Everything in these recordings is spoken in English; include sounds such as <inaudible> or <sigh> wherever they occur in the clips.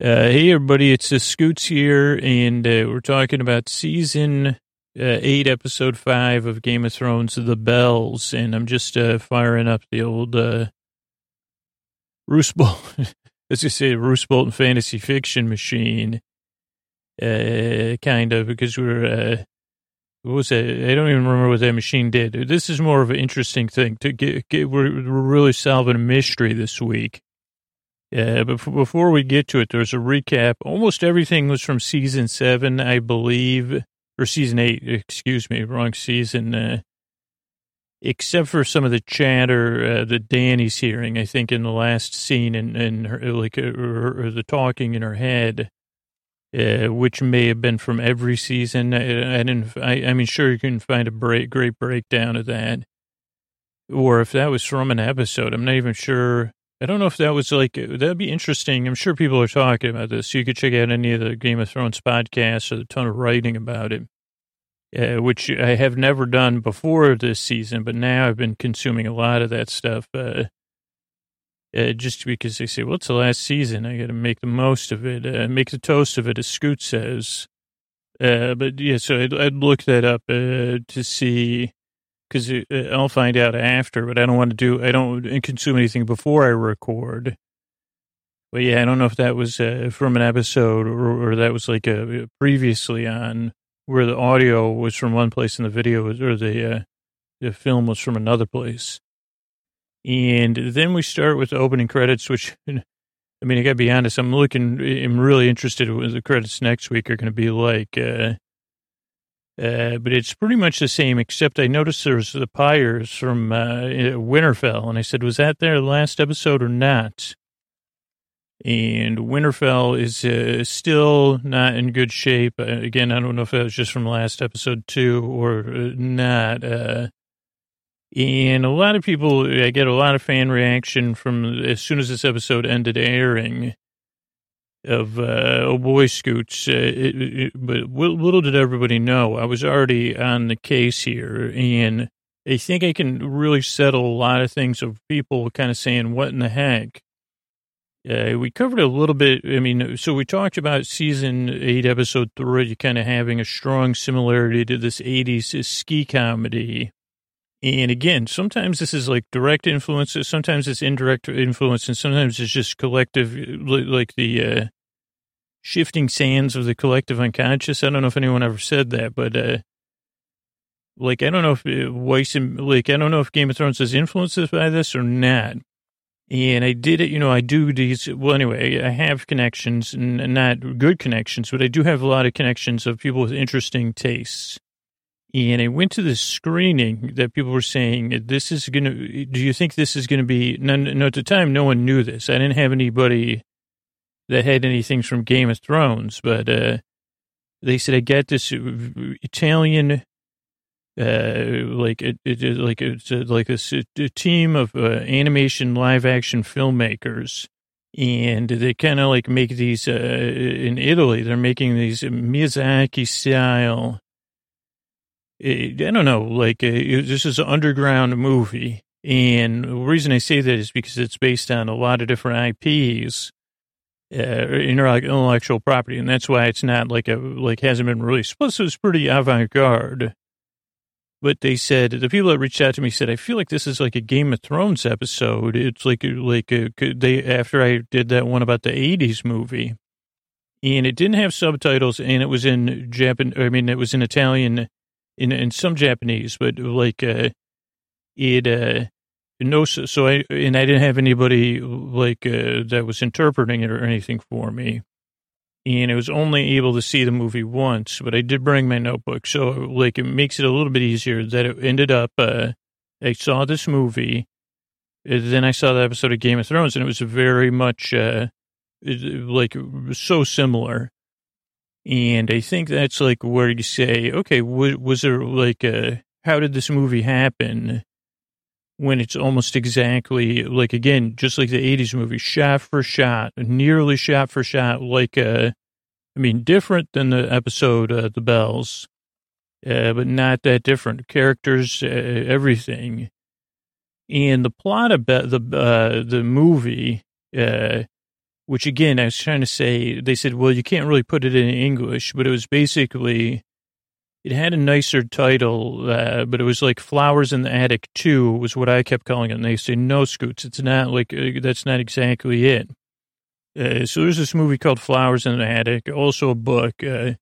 Uh, hey, everybody, it's the Scoots here, and uh, we're talking about season uh, eight, episode five of Game of Thrones, The Bells. And I'm just uh, firing up the old uh, Roose Bolton, <laughs> let's just say Roose Bolton fantasy fiction machine, uh, kind of, because we're, uh, what was it? I don't even remember what that machine did. This is more of an interesting thing. To get, get we're, we're really solving a mystery this week. Yeah, but before we get to it, there's a recap. Almost everything was from season seven, I believe, or season eight. Excuse me, wrong season. Uh, except for some of the chatter uh, that Danny's hearing, I think, in the last scene, and and like uh, the talking in her head, uh, which may have been from every season. I, I didn't. I, I mean, sure, you can find a break, great breakdown of that, or if that was from an episode, I'm not even sure. I don't know if that was like, that'd be interesting. I'm sure people are talking about this. You could check out any of the Game of Thrones podcasts or a ton of writing about it, uh, which I have never done before this season, but now I've been consuming a lot of that stuff. Uh, uh, just because they say, well, it's the last season. I got to make the most of it, uh, make the toast of it, as Scoot says. Uh, but yeah, so I'd, I'd look that up uh, to see because I'll find out after, but I don't want to do, I don't consume anything before I record. But yeah, I don't know if that was uh, from an episode or, or that was like a, previously on where the audio was from one place and the video was, or the, uh, the film was from another place. And then we start with the opening credits, which, <laughs> I mean, I gotta be honest, I'm looking, I'm really interested in what the credits next week are going to be like. Uh, uh, but it's pretty much the same, except I noticed there's the pyres from uh, Winterfell, and I said, was that there last episode or not? And Winterfell is uh, still not in good shape. Uh, again, I don't know if that was just from last episode too or uh, not. And a lot of people, I get a lot of fan reaction from as soon as this episode ended airing of uh, oh boy scoots. Uh, it, it, but little did everybody know, I was already on the case here, and I think I can really settle a lot of things of people kind of saying, "What in the heck." Uh, we covered a little bit. I mean, so we talked about season eight, episode three, kind of having a strong similarity to this 80s ski comedy. And again, sometimes this is like direct influence, sometimes it's indirect influence, and sometimes it's just collective, like the uh, shifting sands of the collective unconscious. I don't know if anyone ever said that, but uh, like I don't know if uh, Weiss and like I don't know if Game of Thrones is influenced by this or not. And I did it, you know, I do these, well, anyway, I have connections and not good connections, but I do have a lot of connections of people with interesting tastes. And I went to the screening that people were saying, this is going to, do you think this is going to be, no, no, at the time, no one knew this. I didn't have anybody that had anything from Game of Thrones, but, uh, they said, I got this Italian, uh, like, it, it, like, it's like a, a team of uh, animation live action filmmakers. And they kind of like make these, uh, in Italy, they're making these Miyazaki style I don't know, like uh, this is an underground movie. And the reason I say that is because it's based on a lot of different IPs, uh, intellectual property. And that's why it's not like a, like hasn't been released. Plus it was pretty avant garde. But they said, the people that reached out to me said, I feel like this is like a Game of Thrones episode. It's like, like a, they, after I did that one about the 80s movie and it didn't have subtitles and it was in Japan, I mean, it was in Italian in in some Japanese, but like uh, it uh, no. So I and I didn't have anybody like uh, that was interpreting it or anything for me, and I was only able to see the movie once. But I did bring my notebook, so like it makes it a little bit easier. That it ended up. Uh, I saw this movie, then I saw the episode of Game of Thrones, and it was very much uh, like so similar and I think that's like where you say, okay, was, was there like a, how did this movie happen when it's almost exactly like, again, just like the 80s movie, shot for shot, nearly shot for shot, like, a, I mean, different than the episode, uh, The Bells, uh, but not that different. Characters, uh, everything. And the plot of the, uh, the movie, uh, which again, I was trying to say, they said, well, you can't really put it in English, but it was basically, it had a nicer title, uh, but it was like Flowers in the Attic 2 was what I kept calling it. And they say, no, Scoots, it's not like, uh, that's not exactly it. Uh, so there's this movie called Flowers in the Attic, also a book. Uh,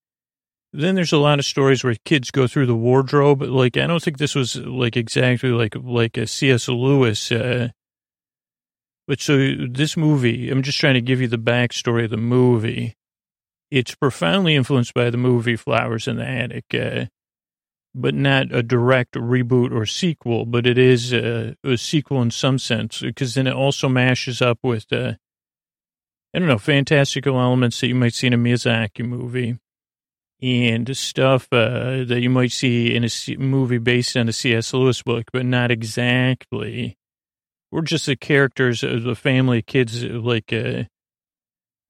then there's a lot of stories where kids go through the wardrobe. Like, I don't think this was like exactly like, like a C.S. Lewis, uh, but so this movie, I'm just trying to give you the backstory of the movie. It's profoundly influenced by the movie Flowers in the Attic, uh, but not a direct reboot or sequel, but it is a, a sequel in some sense, because then it also mashes up with, uh, I don't know, fantastical elements that you might see in a Miyazaki movie and stuff uh, that you might see in a movie based on a C.S. Lewis book, but not exactly or just the characters of the family kids like uh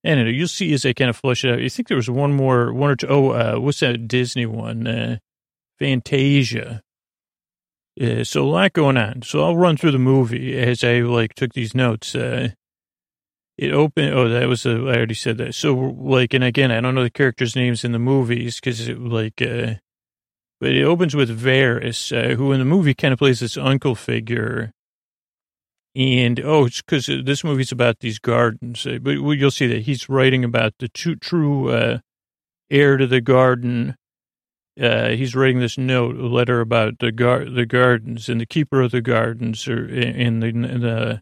I don't know. You'll see as they kind of flush it out. You think there was one more, one or two. Oh, uh, what's that Disney one? Uh, Fantasia. Yeah, so a lot going on. So I'll run through the movie as I like took these notes. Uh, it opened. Oh, that was a, I already said that. So like, and again, I don't know the characters' names in the movies because like, uh, but it opens with Varys, uh, who in the movie kind of plays this uncle figure and oh, it's because this movie's about these gardens. Uh, but you'll see that he's writing about the true, true uh, heir to the garden. Uh, he's writing this note, a letter about the gar- the gardens and the keeper of the gardens, or in the, in the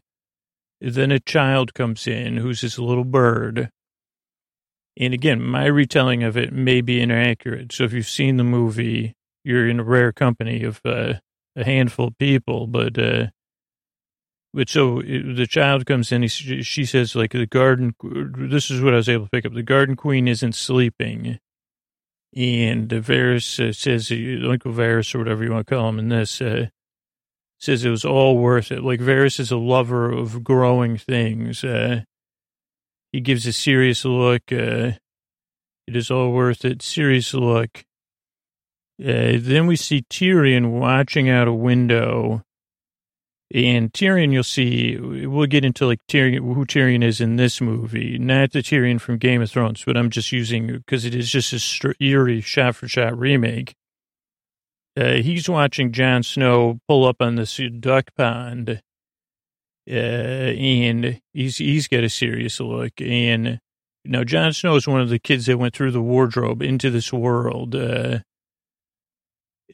then a child comes in who's this little bird. And again, my retelling of it may be inaccurate. So if you've seen the movie, you're in a rare company of uh, a handful of people, but uh, so the child comes in, he, she says, like, the garden, this is what I was able to pick up. The garden queen isn't sleeping. And Varys uh, says, Uncle Varys, or whatever you want to call him in this, uh, says it was all worth it. Like, Varys is a lover of growing things. Uh, he gives a serious look. Uh, it is all worth it. Serious look. Uh, then we see Tyrion watching out a window and Tyrion, you'll see, we'll get into like Tyrion, who Tyrion is in this movie, not the Tyrion from Game of Thrones, but I'm just using because it is just a eerie shot for shot remake. Uh, he's watching Jon Snow pull up on this duck pond, uh, and he's he's got a serious look. And now Jon Snow is one of the kids that went through the wardrobe into this world. Uh,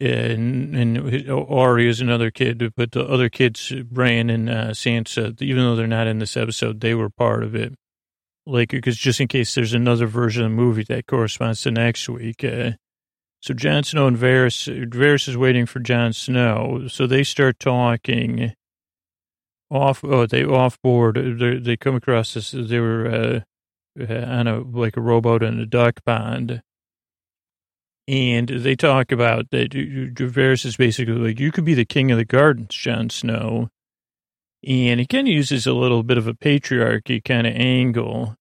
and, and Arya is another kid, but the other kids, Bran and uh, Sansa, even though they're not in this episode, they were part of it. Like, because just in case there's another version of the movie that corresponds to next week. Uh, so Jon Snow and Varys, Varys is waiting for Jon Snow. So they start talking off, oh, they off board. They, they come across this, they were uh, on a, like a rowboat in a duck pond and they talk about that Varys is basically like, you could be the king of the gardens, Jon Snow. And he kind of uses a little bit of a patriarchy kind of angle.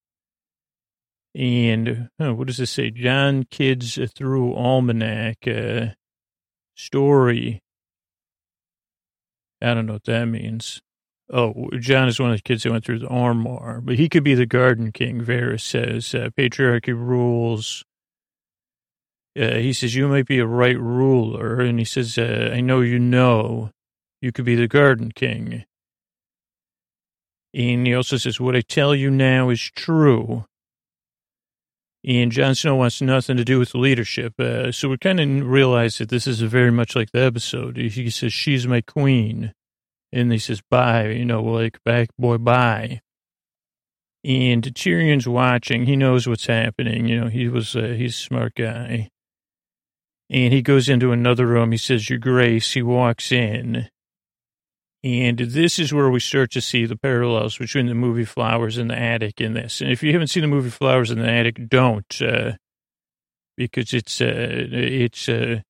And what does this say? Jon Kids Through Almanac uh, story. I don't know what that means. Oh, Jon is one of the kids that went through the Armor, but he could be the Garden King, Varys says. Uh, patriarchy rules uh, he says, you might be a right ruler. And he says, uh, I know you know you could be the garden king. And he also says, what I tell you now is true. And Jon Snow wants nothing to do with leadership. Uh, so we kind of realize that this is very much like the episode. He says, she's my queen. And he says, bye, you know, like, back boy, bye. And Tyrion's watching. He knows what's happening. You know, he was, uh, he's a smart guy. And he goes into another room. He says, Your Grace. He walks in. And this is where we start to see the parallels between the movie Flowers in the Attic in this. And if you haven't seen the movie Flowers in the Attic, don't, uh, because it's uh, it's uh,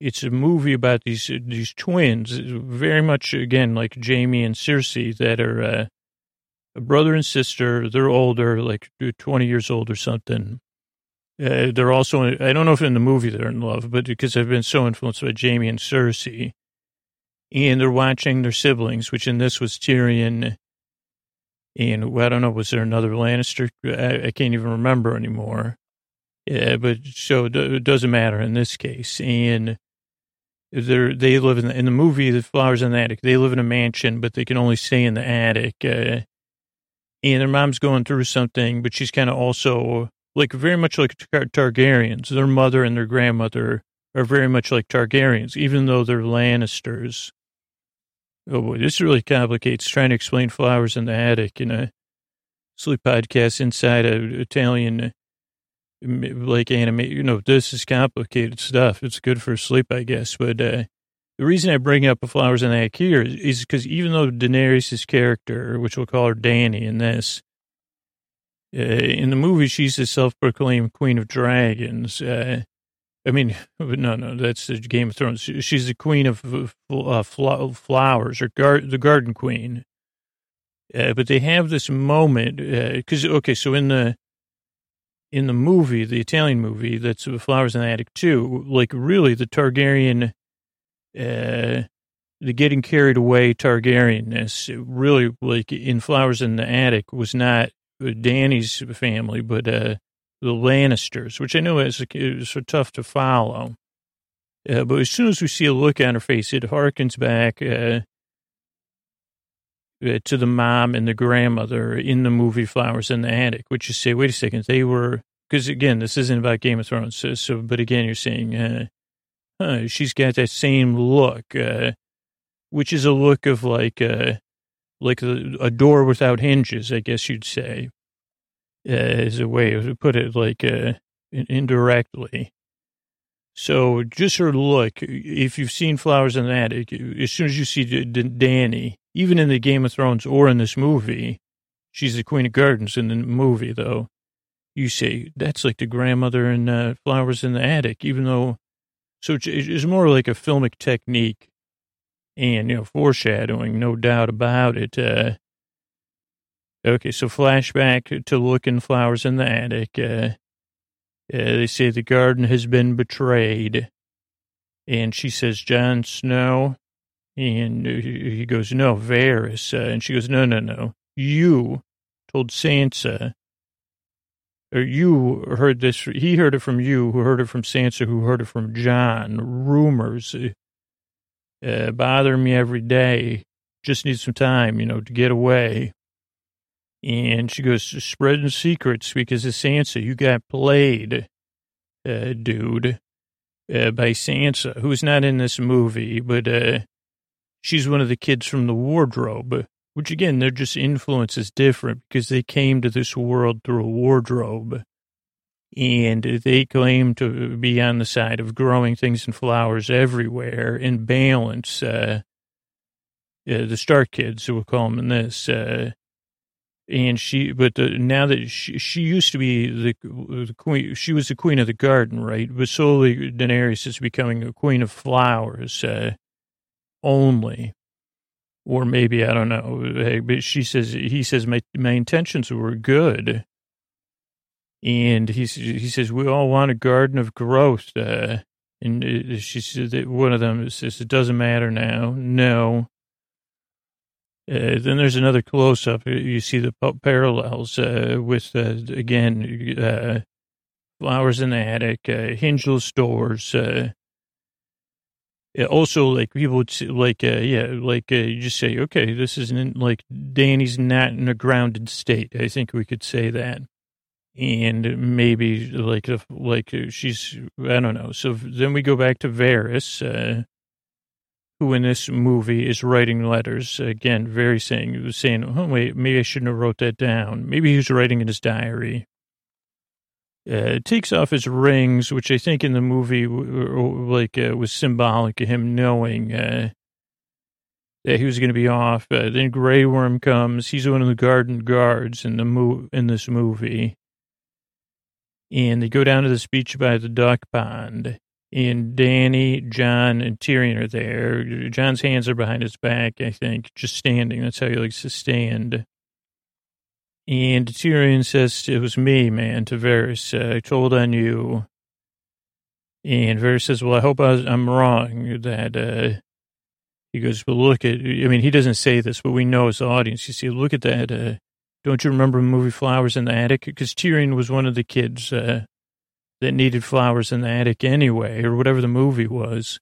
it's a movie about these these twins, very much again like Jaime and Cersei, that are uh, a brother and sister. They're older, like twenty years old or something, uh, they're also, I don't know if in the movie they're in love, but because I've been so influenced by Jaime and Cersei. And they're watching their siblings, which in this was Tyrion And well, I don't know, was there another Lannister? I, I can't even remember anymore. Yeah, but so it doesn't matter in this case. And they they live in the, in the movie, The Flowers in the Attic. They live in a mansion, but they can only stay in the attic. Uh, and their mom's going through something, but she's kind of also like very much like Tar- Targaryens. Their mother and their grandmother are very much like Targaryens, even though they're Lannisters. Oh boy, this really complicates trying to explain flowers in the attic in a sleep podcast inside an Italian like anime. You know, this is complicated stuff. It's good for sleep, I guess. But uh, the reason I bring up flowers in the attic here is because even though Daenerys' character, which we'll call her Danny in this, uh, in the movie, she's the self-proclaimed queen of dragons. Uh, I mean, no, no, that's the Game of Thrones. She's the queen of uh, flowers, or gar- the garden queen. Uh, but they have this moment because uh, okay, so in the in the movie, the Italian movie, that's Flowers in the Attic too. Like really, the Targaryen, the getting carried away Targaryenness, really like in Flowers in the Attic was not Danny's family, but uh, the Lannisters, which I know is, so tough to follow. Uh, but as soon as we see a look on her face, it harkens back uh, uh, to the mom and the grandmother in the movie Flowers in the Attic, which you say, wait a second, they were, because again, this isn't about Game of Thrones. So, so but again, you're saying, uh, huh, she's got that same look, uh, which is a look of like, like a, a door without hinges, I guess you'd say uh, a way to put it like uh, indirectly. So just her look, if you've seen Flowers in the Attic, as soon as you see D- D- Danny, even in the Game of Thrones or in this movie, she's the Queen of Gardens in the movie, though, you say, that's like the grandmother in uh, Flowers in the Attic, even though, so it's more like a filmic technique and, you know, foreshadowing, no doubt about it. Uh, Okay, so flashback to looking flowers in the attic. Uh, uh, they say the garden has been betrayed. And she says, "Jon Snow. And he goes, no, Varys. Uh, and she goes, no, no, no. You told Sansa, or you heard this, he heard it from you, who heard it from Sansa, who heard it from Jon. Rumors uh, bother me every day. Just need some time, you know, to get away. And she goes, spreading secrets because of Sansa. You got played, uh, dude, uh, by Sansa, who's not in this movie, but uh, she's one of the kids from the wardrobe, which again, their just influence is different because they came to this world through a wardrobe. And they claim to be on the side of growing things and flowers everywhere and balance. Uh, uh, the Stark kids, we'll call them in this, uh, and she, but the, now that she, she used to be the, the queen, she was the queen of the garden, right? But slowly Daenerys is becoming a queen of flowers, uh, only, or maybe I don't know. But she says he says my my intentions were good, and he he says we all want a garden of growth. Uh, and uh, she said one of them says it doesn't matter now. No, uh, then there's another close up. You see the parallels uh, with, uh, again, uh, flowers in the attic, uh, Hingel stores. Uh, also, like people would say, like, yeah, like you just say, okay, this isn't like Danny's not in a grounded state. I think we could say that. And maybe like, if, like she's, I don't know. So then we go back to Varys who in this movie is writing letters. Again, very saying, saying, oh, wait, maybe I shouldn't have wrote that down. Maybe he was writing in his diary. Uh, takes off his rings, which I think in the movie, like, uh, was symbolic of him knowing, uh, that he was going to be off. Uh, then Grey Worm comes. He's one of the garden guards in the mo- in this movie. And they go down to the beach by the duck pond and Danny, Jon, and Tyrion are there. Jon's hands are behind his back, I think, just standing. That's how he likes to stand. And Tyrion says, It was me, man, to Varys. Uh, I told on you. And Varys says, Well, I hope I am wrong. That uh, he goes, But look at, I mean, he doesn't say this, but we know as the audience, you see, look at that. Uh, Don't you remember the movie Flowers in the Attic? Because Tyrion was one of the kids uh, that needed flowers in the attic anyway, or whatever the movie was.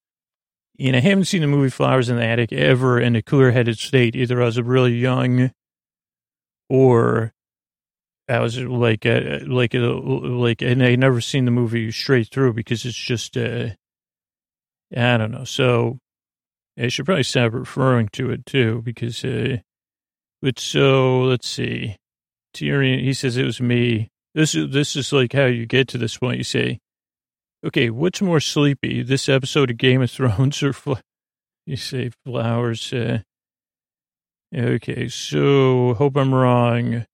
And I haven't seen the movie Flowers in the Attic ever in a clear headed state. Either I was really young or I was like, like, like, and I never seen the movie straight through because it's just, uh, I don't know. So I should probably stop referring to it too because, uh, but so let's see. Tyrion, he says it was me. This is, this is like how you get to this point. You say, okay, what's more sleepy, this episode of Game of Thrones or, fl-? you say flowers, uh, okay, so hope I'm wrong.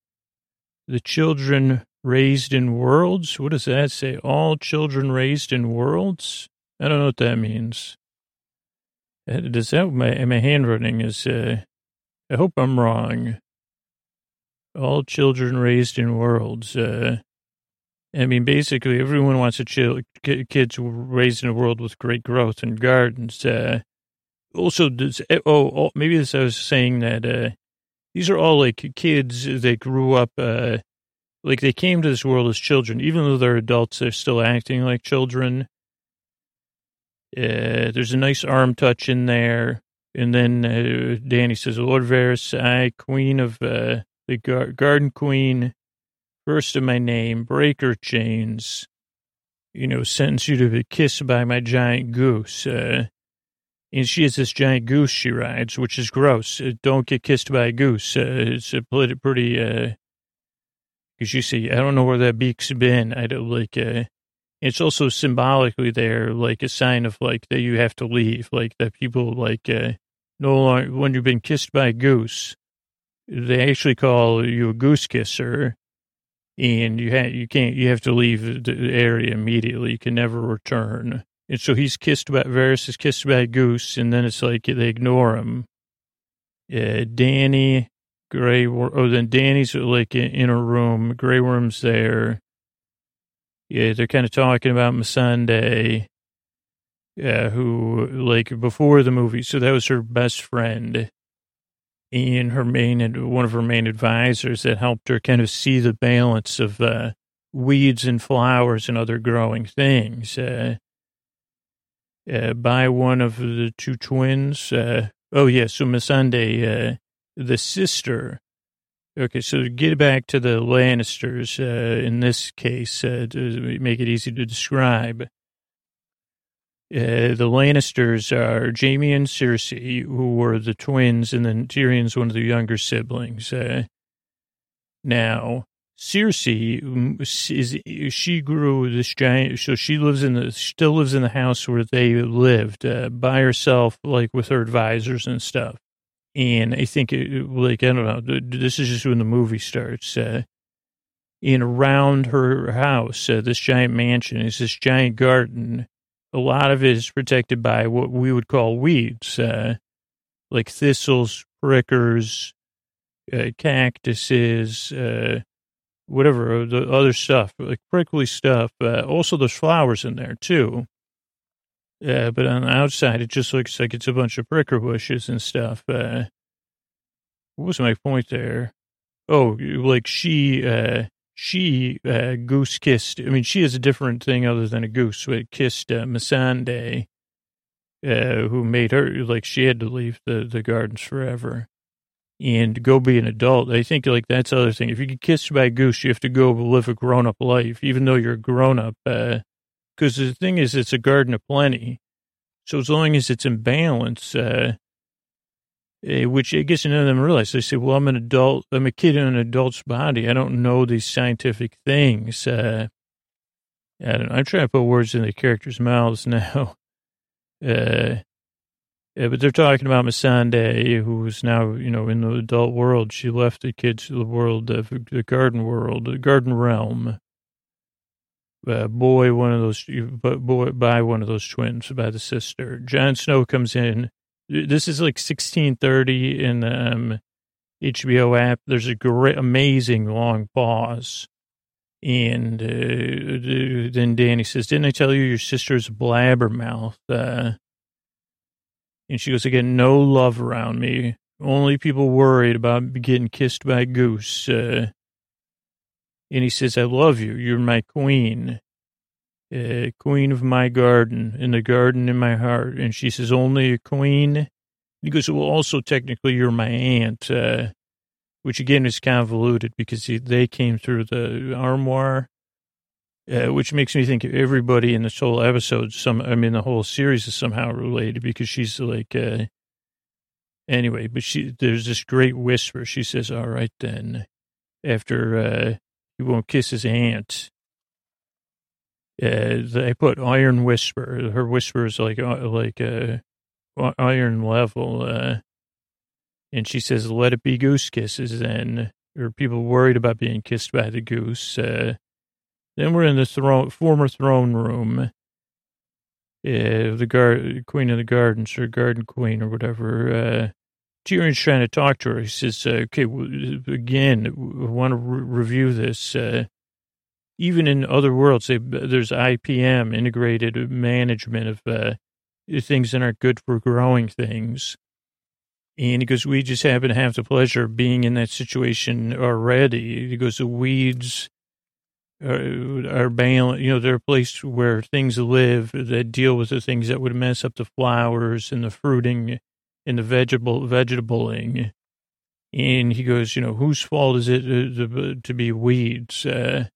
The children raised in worlds? What does that say? All children raised in worlds? I don't know what that means. Uh, does that, my, my handwriting is, uh, I hope I'm wrong. All children raised in worlds. Uh, I mean, basically, everyone wants a chill, kids raised in a world with great growth and gardens. Uh, also, does, eh, oh, oh, maybe this I was saying that uh, these are all like kids that grew up, uh, like they came to this world as children, even though they're adults, they're still acting like children. Uh, there's a nice arm touch in there. And then uh, Dany says, Lord Varys, I, queen of uh, the gar- garden queen, first of my name, breaker chains, you know, sentence you to be kissed by my giant goose. Uh, and she has this giant goose she rides, which is gross. Uh, don't get kissed by a goose. Uh, it's a pretty, pretty, uh, cause you see, I don't know where that beak's been. I don't like, uh, it's also symbolically there, like a sign of like that you have to leave, like that people like, uh, no longer, when you've been kissed by a goose, they actually call you a goose kisser and you have you can't you have to leave the area immediately. You can never return. And so he's kissed by Varys is kissed by a goose, and then it's like they ignore him. Uh, Dany, Grey, oh, then Danny's like in a room. Grey Worm's there. Yeah, they're kind of talking about Missandei, uh, who like before the movie. So that was her best friend and her main one of her main advisors that helped her kind of see the balance of uh, weeds and flowers and other growing things. Uh, uh, by one of the two twins. Uh, oh yeah, so uh, the sister. Okay, so get back to the Lannisters. In this case, to make it easy to describe. Uh, the Lannisters are Jaime and Cersei, who were the twins, and then Tyrion's one of the younger siblings. Uh, now, Cersei mm, is she grew this giant, so she lives in the still lives in the house where they lived uh, by herself, like with her advisors and stuff. And I think, it, like I don't know, this is just when the movie starts. Uh, and around her house, uh, this giant mansion is this giant garden a lot of it is protected by what we would call weeds, uh, like thistles, prickers, uh, cactuses, uh, whatever, uh, the other stuff, like prickly stuff. Uh, also, there's flowers in there too. Uh, but on the outside, it just looks like it's a bunch of pricker bushes and stuff. what was my point there? Oh, like she, she uh, goose kissed. I mean, she is a different thing other than a goose. But kissed uh, Missandei, uh, who made her like she had to leave the the gardens forever and go be an adult. I think like that's the other thing. If you get kissed by a goose, you have to go live a grown up life, even though you're a grown up. Because uh, the thing is, it's a garden of plenty. So as long as it's in balance, uh, which I guess none of them realize. They say, well, I'm an adult, I'm a kid in an adult's body. I don't know these scientific things. Uh, I don't know. I'm trying to put words in the characters' mouths <laughs> now. Uh, yeah, but they're talking about Missandei, who is now, you know, in the adult world. She left the kids to the world, uh, the garden world, the garden realm. Uh, boy, one of those, boy, by one of those twins, by the sister. Jon Snow comes in this is like 1630 in the um, HBO app. There's a great, amazing long pause. And uh, then Danny says, Didn't I tell you your sister's blabbermouth? Uh, and she goes, get no love around me. only people worried about getting kissed by a goose. Uh, and he says, I love you. You're my queen, queen of my garden, in the garden in my heart. And she says, only a queen? He goes, well, also technically you're my aunt, uh, which again is convoluted because he, they came through the armoire, uh, which makes me think everybody in this whole episode, some, I mean, the whole series is somehow related because she's like, uh, Anyway, but she there's this great whisper. She says, "All right then." After uh, he won't kiss his aunt, uh, they put iron whisper. Her whisper is like uh, like uh, iron level, uh, and she says, "Let it be goose kisses." Then, or people worried about being kissed by the goose. Uh, then we're in the throne, former throne room. Uh, the queen of the gardens or garden queen or whatever. Uh, Tyrion's trying to talk to her. He says, okay, again, we want to re- review this. Uh, even in other worlds, they, there's IPM, integrated management of uh, things that aren't good for growing things. And he goes, we just happen to have the pleasure of being in that situation already. He goes, the weeds are, are balanced. You know, they're a place where things live that deal with the things that would mess up the flowers and the fruiting and the vegetable vegetabling. And he goes, you know, whose fault is it to, to be weeds? Uh,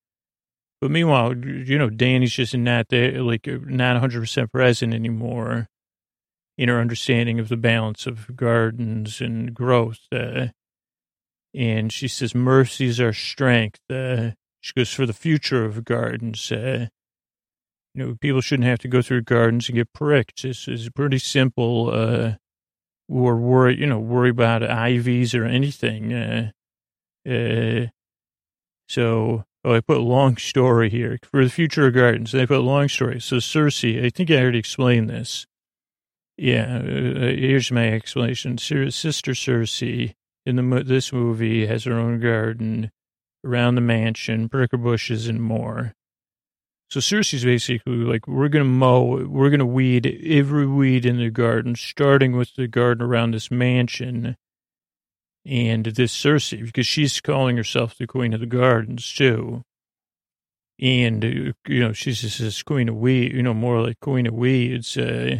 but meanwhile, you know, Danny's just not there, like not 100% present anymore in her understanding of the balance of gardens and growth. Uh, and she says, mercy is our strength. Uh, she goes, for the future of gardens. Uh, you know, people shouldn't have to go through gardens and get pricked. This is pretty simple. Uh, or worry, you know, worry about IVs or anything. Uh, uh, so, oh, I put long story here for the future of gardens. I put long story. So Cersei, I think I already explained this. Yeah, uh, uh here's my explanation. Sister Cersei in the this movie has her own garden around the mansion, pricker bushes, and more. So Cersei's basically like, we're going to mow, we're going to weed every weed in the garden, starting with the garden around this mansion. And this Cersei, because she's calling herself the queen of the gardens too. And, uh, you know, she's just this queen of weed, you know, more like queen of weeds. Uh,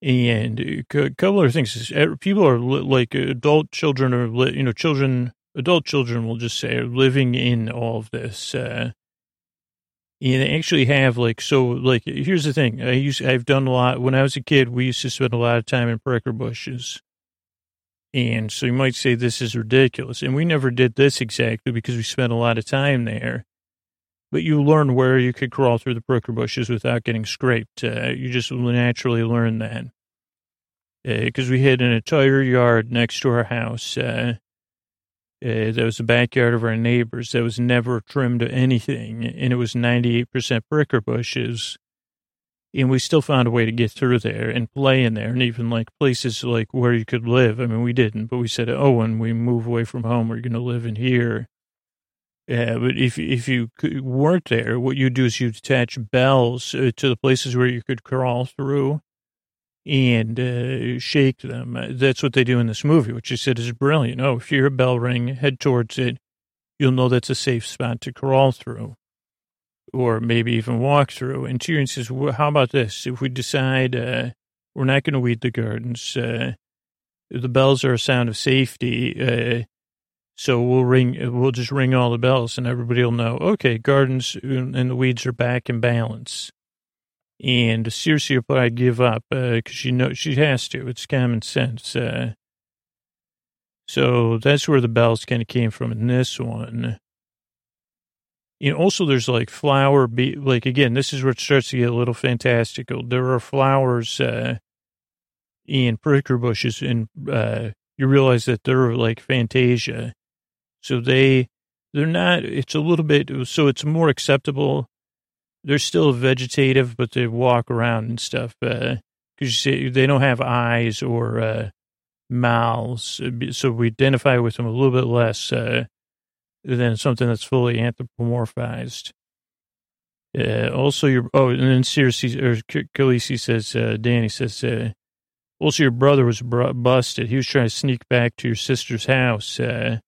and a couple of things, people are like adult children are, you know, children, adult children will just say are living in all of this. Uh, and they actually have like so like here's the thing I used I've done a lot when I was a kid we used to spend a lot of time in pricker bushes. And so you might say this is ridiculous. And we never did this exactly because we spent a lot of time there. But you learn where you could crawl through the pricker bushes without getting scraped. Uh, you just naturally learn that. Because uh, we had an entire yard next to our house. Uh, uh, that was the backyard of our neighbors that was never trimmed to anything, and it was 98% pricker bushes. And we still found a way to get through there and play in there, and even like places like where you could live. I mean, we didn't, but we said, oh, when we move away from home, we're going to live in here. Yeah, but if if you weren't there, what you do is you attach bells uh, to the places where you could crawl through, and uh, shake them. Uh, that's what they do in this movie, which you said is brilliant. Oh, if you hear a bell ring, head towards it. You'll know that's a safe spot to crawl through or maybe even walk through. And Tyrion says, well, how about this? If we decide uh, we're not going to weed the gardens, uh, the bells are a sound of safety. Uh, so we'll ring, we'll just ring all the bells and everybody will know, okay, gardens and the weeds are back in balance. And will probably give up because uh, she knows she has to. It's common sense. Uh, so that's where the bells kind of came from in this one. You know, also there's like flower, be- like again, this is where it starts to get a little fantastical. There are flowers uh, in pricker bushes, and uh, you realize that they're like fantasia. So they, they're not. It's a little bit. So it's more acceptable they're still vegetative, but they walk around and stuff. Because uh, you see, they don't have eyes or uh, mouths, so we identify with them a little bit less uh, than something that's fully anthropomorphized. Uh, also, your oh, and then Cersei or Khaleesi says, uh, Dany says, uh, Also, your brother was br- busted. He was trying to sneak back to your sister's house. Uh,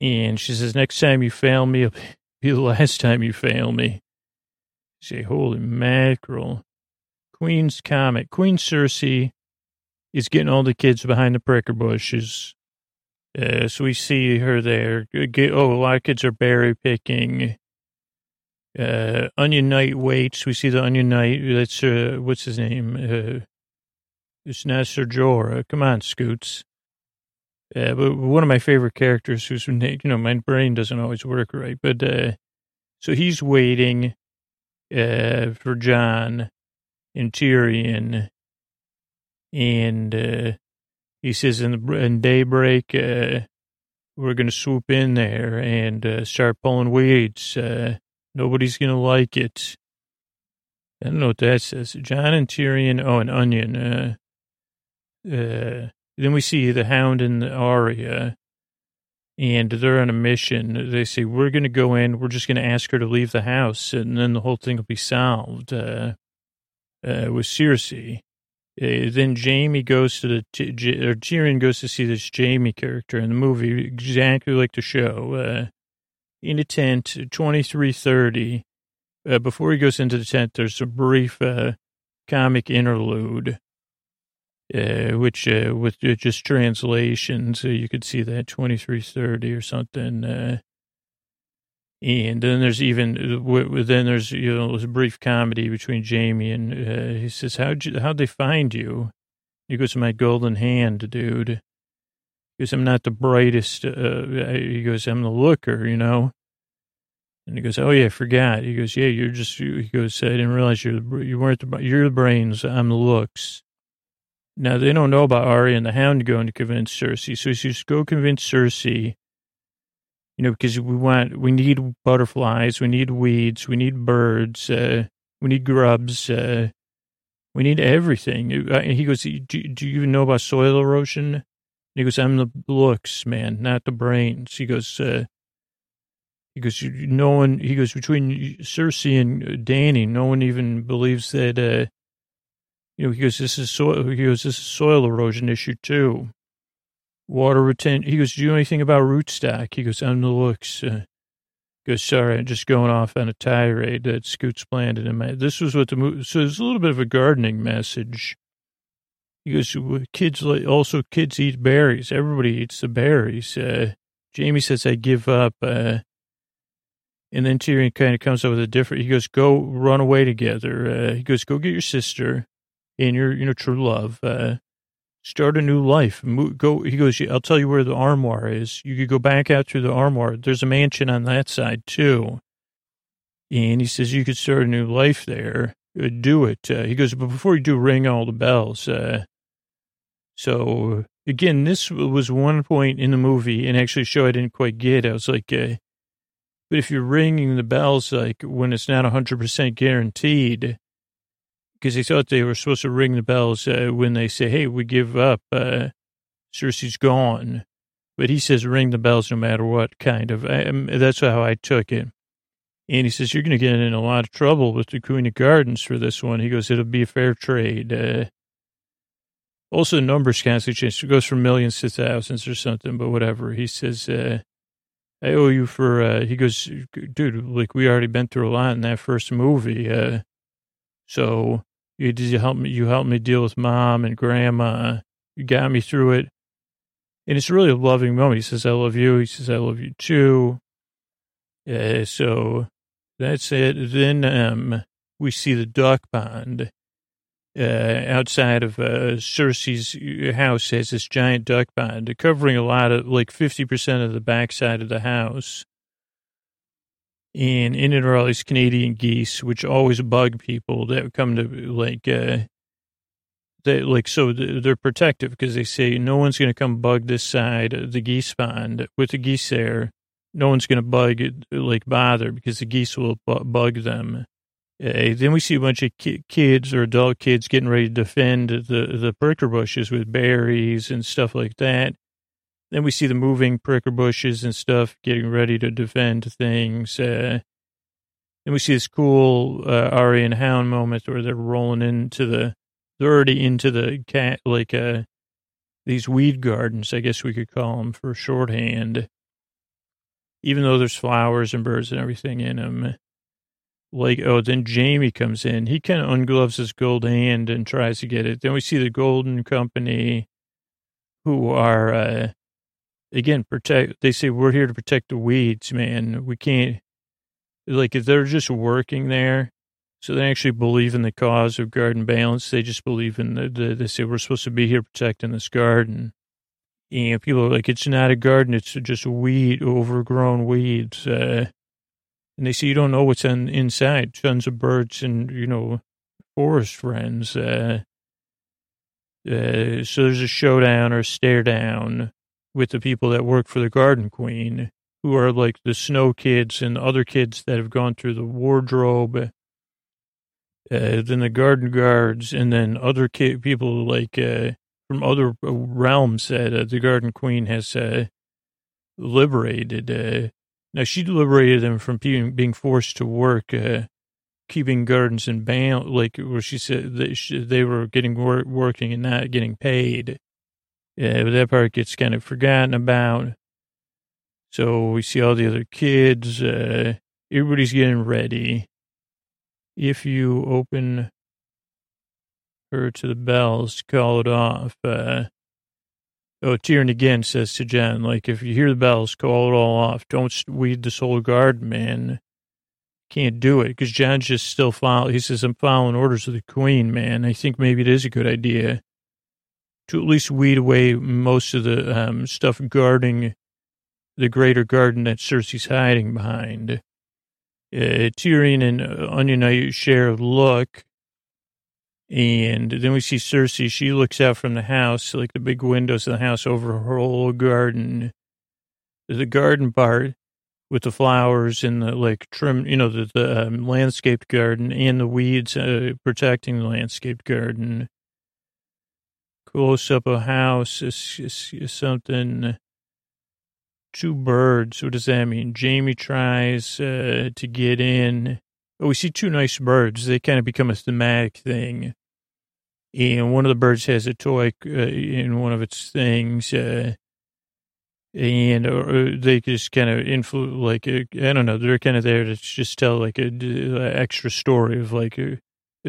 and she says, next time you fail me, it'll be the last time you fail me. say, holy mackerel. Queen's comet. Queen Cersei is getting all the kids behind the pricker bushes. Uh, so we see her there. Oh, a lot of kids are berry picking. Uh, Onion Knight waits. We see the Onion Knight. That's, uh, what's his name? Uh, it's not Ser Jorah. Come on, Scoots. Uh, but one of my favorite characters who's, you know, my brain doesn't always work right. But, uh, so he's waiting, uh, for Jon and Tyrion. And, uh, he says in, in daybreak, uh, we're going to swoop in there and, uh, start pulling weeds. Uh, nobody's going to like it. I don't know what that says. Jon and Tyrion. Oh, an onion. Uh, uh, then we see the Hound and the Arya, and they're on a mission. They say, We're going to go in, we're just going to ask her to leave the house, and then the whole thing will be solved uh, uh, with Cersei. Uh, then Jaime goes to the, J- or Tyrion goes to see this Jaime character in the movie, exactly like the show, uh, in a tent, 2330. Uh, before he goes into the tent, there's a brief uh, comic interlude uh, which with just translation, so you could see that twenty three thirty or something. Uh, and then there's even then there's you know there's a brief comedy between Jaime and uh, he says how'd you, how'd they find you? He goes my golden hand, dude. Because I'm not the brightest. Uh, he goes I'm the looker, you know. And he goes, "Oh yeah, I forgot." He goes, "Yeah, you're just." He goes, "I didn't realize you're you weren't the you're the brains. I'm the looks." Now they don't know about Arya and the Hound going to convince Cersei, so he says, "Go convince Cersei." You know, because we want, we need butterflies, we need weeds, we need birds, uh, we need grubs, uh, we need everything. Uh, and he goes, do, do you even know about soil erosion? And he goes, I'm the looks, man, not the brains. He goes, uh, he goes, no one, he goes, between Cersei and Dany, no one even believes that, uh, you know, he goes, this is soil, he goes, this is soil erosion issue too. Water retention. He goes, do you know anything about rootstock? He goes, on the looks. Uh, goes, sorry, I'm just going off on a tirade that Scoots planted in my, this was what the movie, so it's a little bit of a gardening message. He goes, kids, also kids eat berries. Everybody eats the berries. Uh, Jaime says, I give up. Uh, and then Tyrion kind of comes up with a different, he goes, go run away together. Uh, he goes, go get your sister in your, you know, true love, uh, start a new life. go, he goes, I'll tell you where the armoire is. You could go back out through the armoire. There's a mansion on that side too. And he says, you could start a new life there. Uh, do it. Uh, he goes, but before you do, ring all the bells. Uh, so again, this was one point in the movie and actually show I didn't quite get. I was like, uh, but if you're ringing the bells, like when it's not hundred percent guaranteed, because they thought they were supposed to ring the bells uh, when they say, "Hey, we give up. Uh, Cersei's gone," but he says, "Ring the bells no matter what." Kind of. I, um, that's how I took it. And he says, "You're going to get in a lot of trouble with the Queen of Gardens for this one." He goes, "It'll be a fair trade." Uh, also, the numbers constantly change. It goes from millions to thousands or something, but whatever. He says, uh, I owe you for, uh, he goes, dude, like we already been through a lot in that first movie. Uh, so you did you help me? You helped me deal with mom and grandma. You got me through it, and it's really a loving moment. He says, "I love you." He says, "I love you too." Uh, so that's it. Then um, we see the duck pond uh, outside of uh, Cersei's house. Has this giant duck pond covering a lot of like fifty percent of the backside of the house and in it are all these Canadian geese, which always bug people that come to like, uh, they like, so they're protective because they say no one's going to come bug this side of the geese pond with the geese there. No one's going to bug like bother because the geese will bug them. Uh, then we see a bunch of ki- kids or adult kids getting ready to defend the, the pricker bushes with berries and stuff like that. Then we see the moving pricker bushes and stuff getting ready to defend things. Uh, then we see this cool uh, Arya and Hound moment where they're rolling into the they're already into the cat, like, uh, these weed gardens, I guess we could call them for shorthand. Even though there's flowers and birds and everything in them. Like, oh, then Jaime comes in. He kind of ungloves his gold hand and tries to get it. Then we see the Golden Company, who are, uh, again, protect. They say, we're here to protect the weeds, man. We can't, like, if they're just working there, so they actually believe in the cause of garden balance. They just believe in the, the they say we're supposed to be here protecting this garden. And people are like, it's not a garden, it's just weed, overgrown weeds. Uh, and they say you don't know what's on inside. Tons of birds and, you know, forest friends. Uh, uh, so there's a showdown or a stare down with the people that work for the Garden Queen, who are like the snow kids and other kids that have gone through the wardrobe uh, then the garden guards, and then other ki- people like uh, from other realms that uh, the Garden Queen has uh, liberated. Uh, now she liberated them from being being forced to work, uh, keeping gardens in balance, like where she said she, they were getting work, working and not getting paid. Yeah, but that part gets kind of forgotten about. So we see all the other kids. everybody's getting ready if you open her to the bells, call it off. Uh, oh, Tyrion again says to Jon, like, if you hear the bells, call it all off. Don't weed the soul garden, man. Can't do it because Jon's just still follow. He says, I'm following orders of the queen, man. I think maybe it is a good idea to at least weed away most of the um, stuff guarding the greater garden that Cersei's hiding behind uh, Tyrion and uh, Onion share a look. And then we see Cersei. She looks out from the house, like the big windows of the house over her whole garden. The garden part with the flowers and the like trim, you know, the, the um, landscaped garden and the weeds uh, protecting the landscaped garden. Close up a house something two birds. What does that mean? Jaime tries uh, to get in. Oh, we see two nice birds. They kind of become a thematic thing. And one of the birds has a toy uh, in one of its things. Uh, and uh, they just kind of influence, like, uh, I don't know, they're kind of there to just tell like a, a extra story of like a,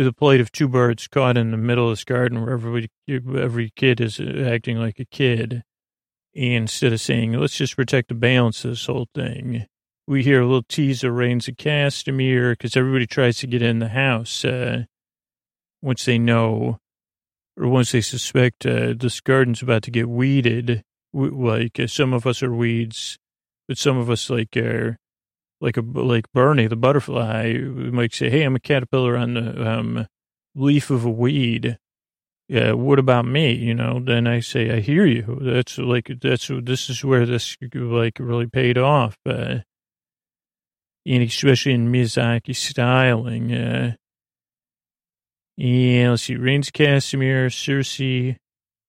the plight of two birds caught in the middle of this garden where every, every kid is acting like a kid And instead of saying, let's just protect the balance of this whole thing, we hear a little teaser Rains of Castamere because everybody tries to get in the house uh, once they know or once they suspect uh, this garden's about to get weeded. Like uh, some of us are weeds, but some of us like are like a like Bernie the butterfly. Might say, "Hey, I'm a caterpillar on the um, leaf of a weed." yeah, what about me? You know, then I say, I hear you. That's like, that's, this is where this like really paid off. Uh, and especially in Miyazaki styling. Uh, and let's see, Rains Castamere, Cersei,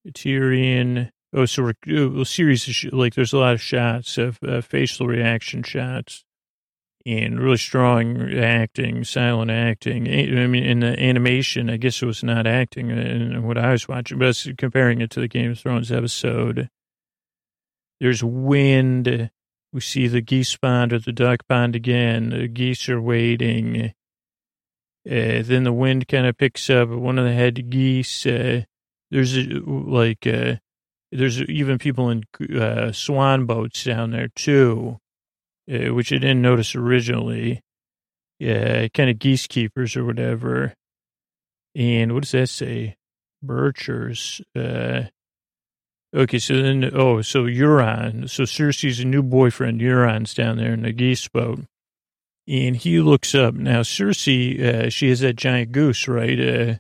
Tyrion. Oh, so we're, a series of, sh- like, there's a lot of shots of uh, facial reaction shots and really strong acting, silent acting. I mean, in the animation, I guess it was not acting in what I was watching, but I comparing it to the Game of Thrones episode. There's wind. We see the geese pond or the duck pond again. The geese are waiting. Uh, then the wind kind of picks up. One of the head geese. Uh, there's a, like uh, there's even people in uh, swan boats down there too uh, which I didn't notice originally. Yeah, kind of geese keepers or whatever. And what does that say? Birchers. Uh, okay, so then, oh, so Euron. So Cersei's a new boyfriend, Euron's down there in the geese boat. And he looks up. Now, Cersei, uh, she has that giant goose, right? Uh,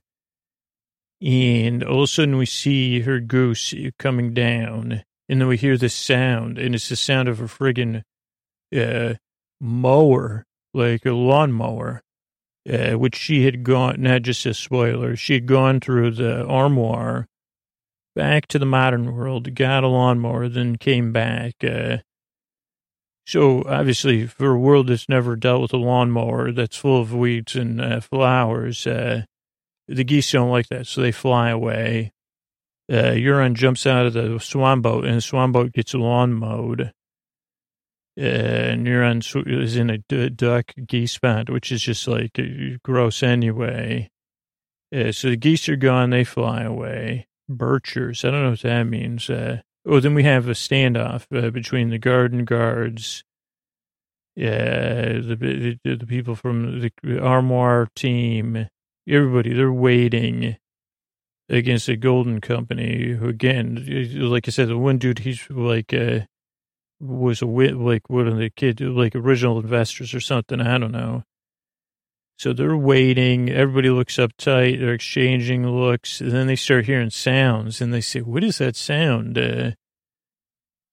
and all of a sudden we see her goose coming down. And then we hear this sound, and it's the sound of a friggin' uh, mower, like a lawnmower, uh, which she had gone, not just a spoiler, she had gone through the armoire back to the modern world, got a lawnmower, then came back. Uh, so obviously, for a world that's never dealt with a lawnmower that's full of weeds and uh, flowers, uh, the geese don't like that, so they fly away. Uh, Euron jumps out of the swan boat, and the swan boat gets lawn mowed. Uh, and Euron is in a d- duck geese pond, which is just like uh, gross anyway. Uh, so the geese are gone, they fly away. Birchers, I don't know what that means. Uh, oh, then we have a standoff uh, between the garden guards yeah, the, the, the people from the Armoire team, everybody, they're waiting against the Golden Company, who again, like I said, the one dude, he's like, uh, was a like one of the kids, like original investors or something. I don't know. So they're waiting. Everybody looks uptight. They're exchanging looks. And then they start hearing sounds and they say, what is that sound? Uh,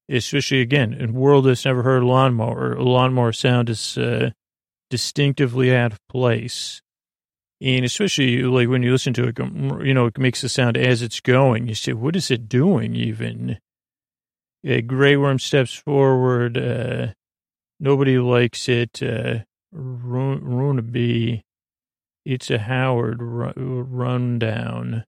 especially again in world that's never heard a lawnmower. A lawnmower sound is uh, distinctively out of place, and especially like when you listen to it, you know, it makes a sound as it's going. You say, "What is it doing?" Even a Grey Worm steps forward. Uh, nobody likes it. Uh, Runaby. It's a Howard rundown.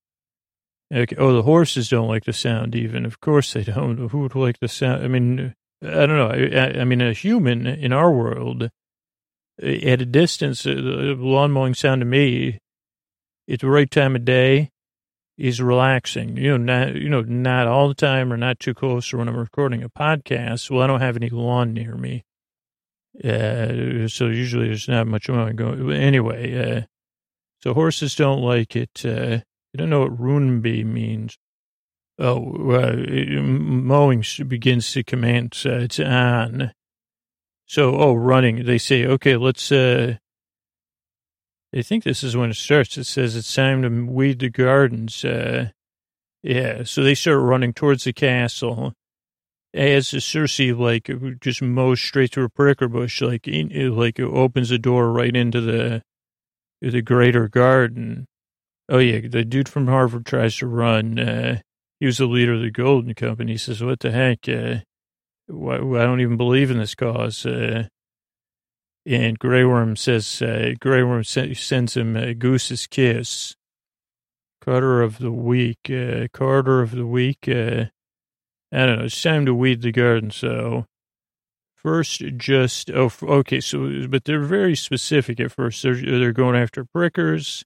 Okay. Oh, the horses don't like the sound even. Of course they don't. Who would like the sound? I mean, I don't know. I, I mean, a human in our world, at a distance, the lawn mowing sound to me, at the right time of day, is relaxing. You know, not you know, not all the time or not too close. Or when I'm recording a podcast, well, I don't have any lawn near me, uh, so usually there's not much going. Anyway, uh, so horses don't like it. Uh, I don't know what Runby means. Oh, uh, mowing begins to commence. Uh, it's on. So, oh, running. They say, okay, let's, uh, I think this is when it starts. It says it's time to weed the gardens. Uh, yeah. So they start running towards the castle. As Cersei, like, just mows straight through a pricker bush, like, in, like, it opens the door right into the, the greater garden. Oh yeah, the dude from Harvard tries to run. Uh, he was the leader of the Golden Company. He says, "What the heck? Uh, why, I don't even believe in this cause." Uh, and Grey Worm says, uh, "Grey Worm sends him a goose's kiss." Carter of the week, uh, Carter of the week. Uh, I don't know. It's time to weed the garden. So first, just oh, okay. So, but they're very specific at first. They're they're going after prickers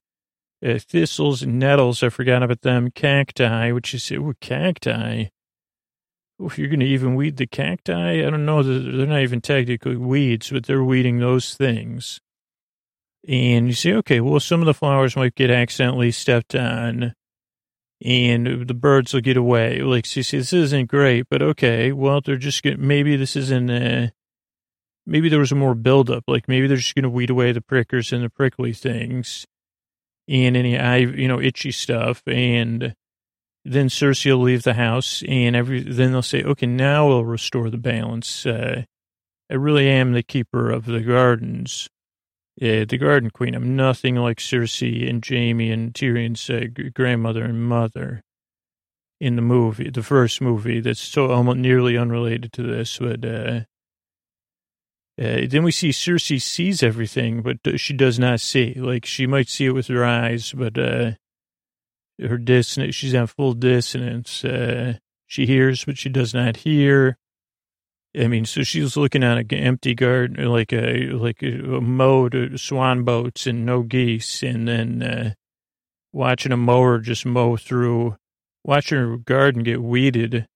uh, thistles nettles, I forgot about them. Cacti, which is, ooh, cacti. If you're going to even weed the cacti, I don't know. They're not even technically weeds, but they're weeding those things. And you say, okay, well, some of the flowers might get accidentally stepped on and the birds will get away. Like, you see, this isn't great, but okay, well, they're just going to, maybe this isn't, uh, maybe there was more buildup. Like, maybe they're just going to weed away the prickers and the prickly things and any eye, you know, itchy stuff. And then Cersei will leave the house and every, then they'll say, okay, now we'll restore the balance. Uh, I really am the keeper of the gardens. Yeah, the Garden Queen. I'm nothing like Cersei and Jaime and Tyrion's uh, grandmother and mother in the movie, the first movie that's so almost nearly unrelated to this, but uh, uh, then we see Cersei sees everything, but she does not see. Like she might see it with her eyes, but uh, her dissonance, she's on full dissonance. Uh, she hears, but she does not hear. I mean, so she's looking at an empty garden, like a like a, mowed swan boats and no geese, and then uh, watching a mower just mow through, watching her garden get weeded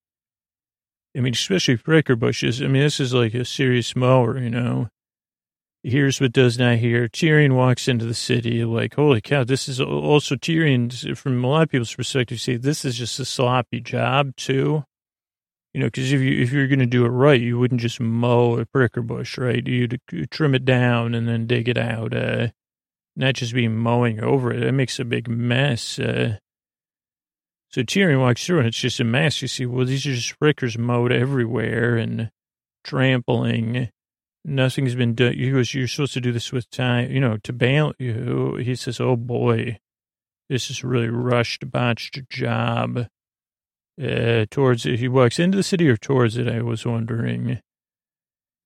I mean, especially pricker bushes. I mean, this is like a serious mower, you know. Hears but does not hear. Tyrion walks into the city like, holy cow, this is also Tyrion, from a lot of people's perspective, say this is just a sloppy job, too. You know, because if, you, if you're going to do it right, you wouldn't just mow a pricker bush, right? You'd trim it down and then dig it out, uh, not just be mowing over it. It makes a big mess. Uh, so Tyrion walks through and it's just a mess. You see, well, these are just prickers mowed everywhere and trampling. Nothing's been done. He goes, you're supposed to do this with time, you know, to bail you. He says, oh boy, this is really rushed, botched job. Uh, towards it. He walks into the city or towards it, I was wondering.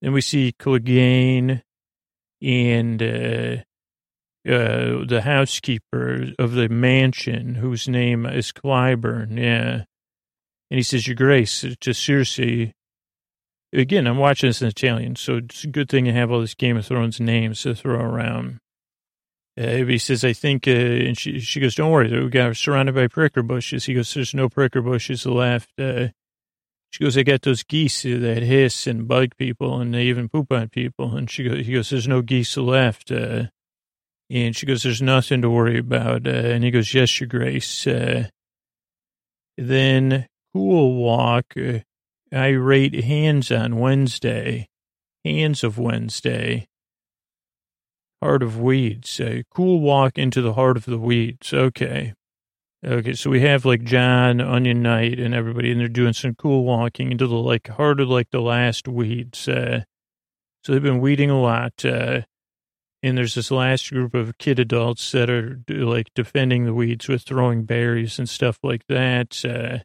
Then we see Clegane and, uh, uh, the housekeeper of the mansion, whose name is Qyburn. Yeah. And he says, Your Grace, to Cersei. Again, I'm watching this in Italian, so it's a good thing to have all these Game of Thrones names to throw around. Uh, he says, I think, uh, and she, she goes, Don't worry, we got surrounded by pricker bushes. He goes, There's no pricker bushes left. Uh, she goes, I got those geese that hiss and bug people, and they even poop on people. And she goes, he goes, There's no geese left. Uh, and she goes, There's nothing to worry about. Uh, and he goes, Yes, Your Grace. Uh, then Cool Walk, uh, I rate hands on Wednesday, hands of Wednesday, heart of weeds. a cool Walk into the heart of the weeds. Okay. Okay, so we have like Jon, Onion Knight, and everybody, and they're doing some cool walking into the like heart of like the last weeds. Uh, so they've been weeding a lot. Uh, and there's this last group of kid adults that are like defending the weeds with throwing berries and stuff like that, uh,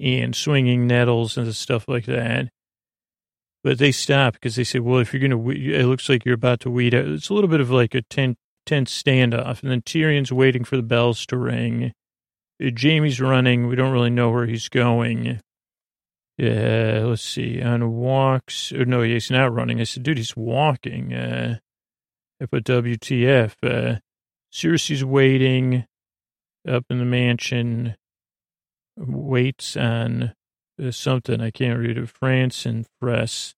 and swinging nettles and stuff like that. But they stop because they say, "Well, if you're going to, it looks like you're about to weed." It's a little bit of like a tense, standoff, and then Tyrion's waiting for the bells to ring. Uh, Jaime's running. We don't really know where he's going. Yeah, let's see. On walks. No, he's not running. I said, dude, he's walking. Uh, I put WTF. Uh, Cersei's waiting up in the mansion, waits on uh, something. I can't read it. France and Press.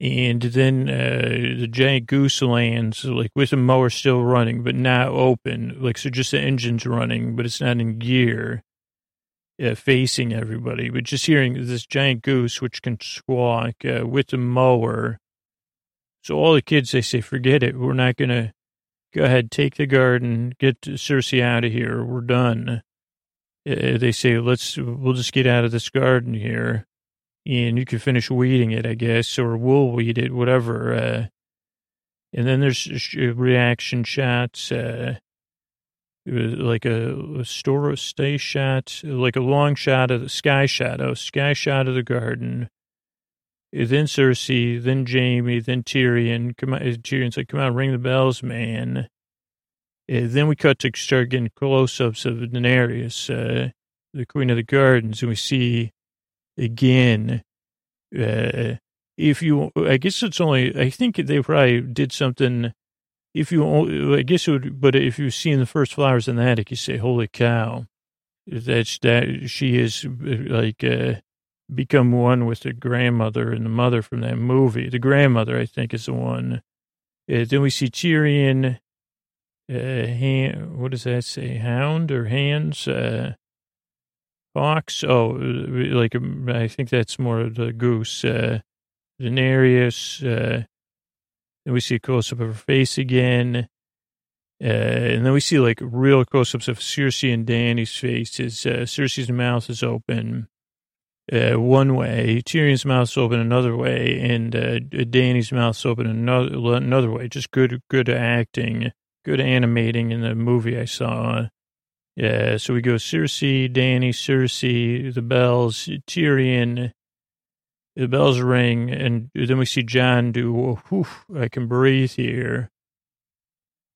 And then uh, the giant goose lands, like with the mower still running, but not open. Like, so just the engine's running, but it's not in gear, uh, facing everybody. But just hearing this giant goose, which can squawk uh, with the mower so all the kids, they say, forget it. We're not going to go ahead, take the garden, get Cersei out of here. We're done. Uh, they say, let's, we'll just get out of this garden here and you can finish weeding it, I guess, or we'll weed it, whatever. Uh, and then there's reaction shots, uh, like a, a store stay shot, like a long shot of the sky shadow, sky shot of the garden then Cersei, then Jaime, then Tyrion. Come on, Tyrion's like, come on, ring the bells, man. And then we cut to start getting close-ups of Daenerys, uh, the Queen of the Gardens, and we see again. Uh, if you, I guess it's only. I think they probably did something. If you, I guess it would, but if you've seen the first flowers in the attic, you say, "Holy cow!" That's that she is like. Uh, become one with the grandmother and the mother from that movie. The grandmother, I think, is the one. Uh, then we see Tyrion. Uh, hand, what does that say? Hound or hands? Uh, fox? Oh, like um, I think that's more the goose. Uh, Daenerys. Uh, then we see a close up of her face again. Uh, and then we see like real close ups of Cersei and Dany's faces. Uh, Cersei's mouth is open uh, one way, Tyrion's mouth's open another way, and uh, Dany's mouth's open another another way. Just good, good acting, good animating in the movie I saw. Yeah, so we go Cersei, Dany, Cersei, the bells, Tyrion. The bells ring, and then we see Jon do. Whew, I can breathe here.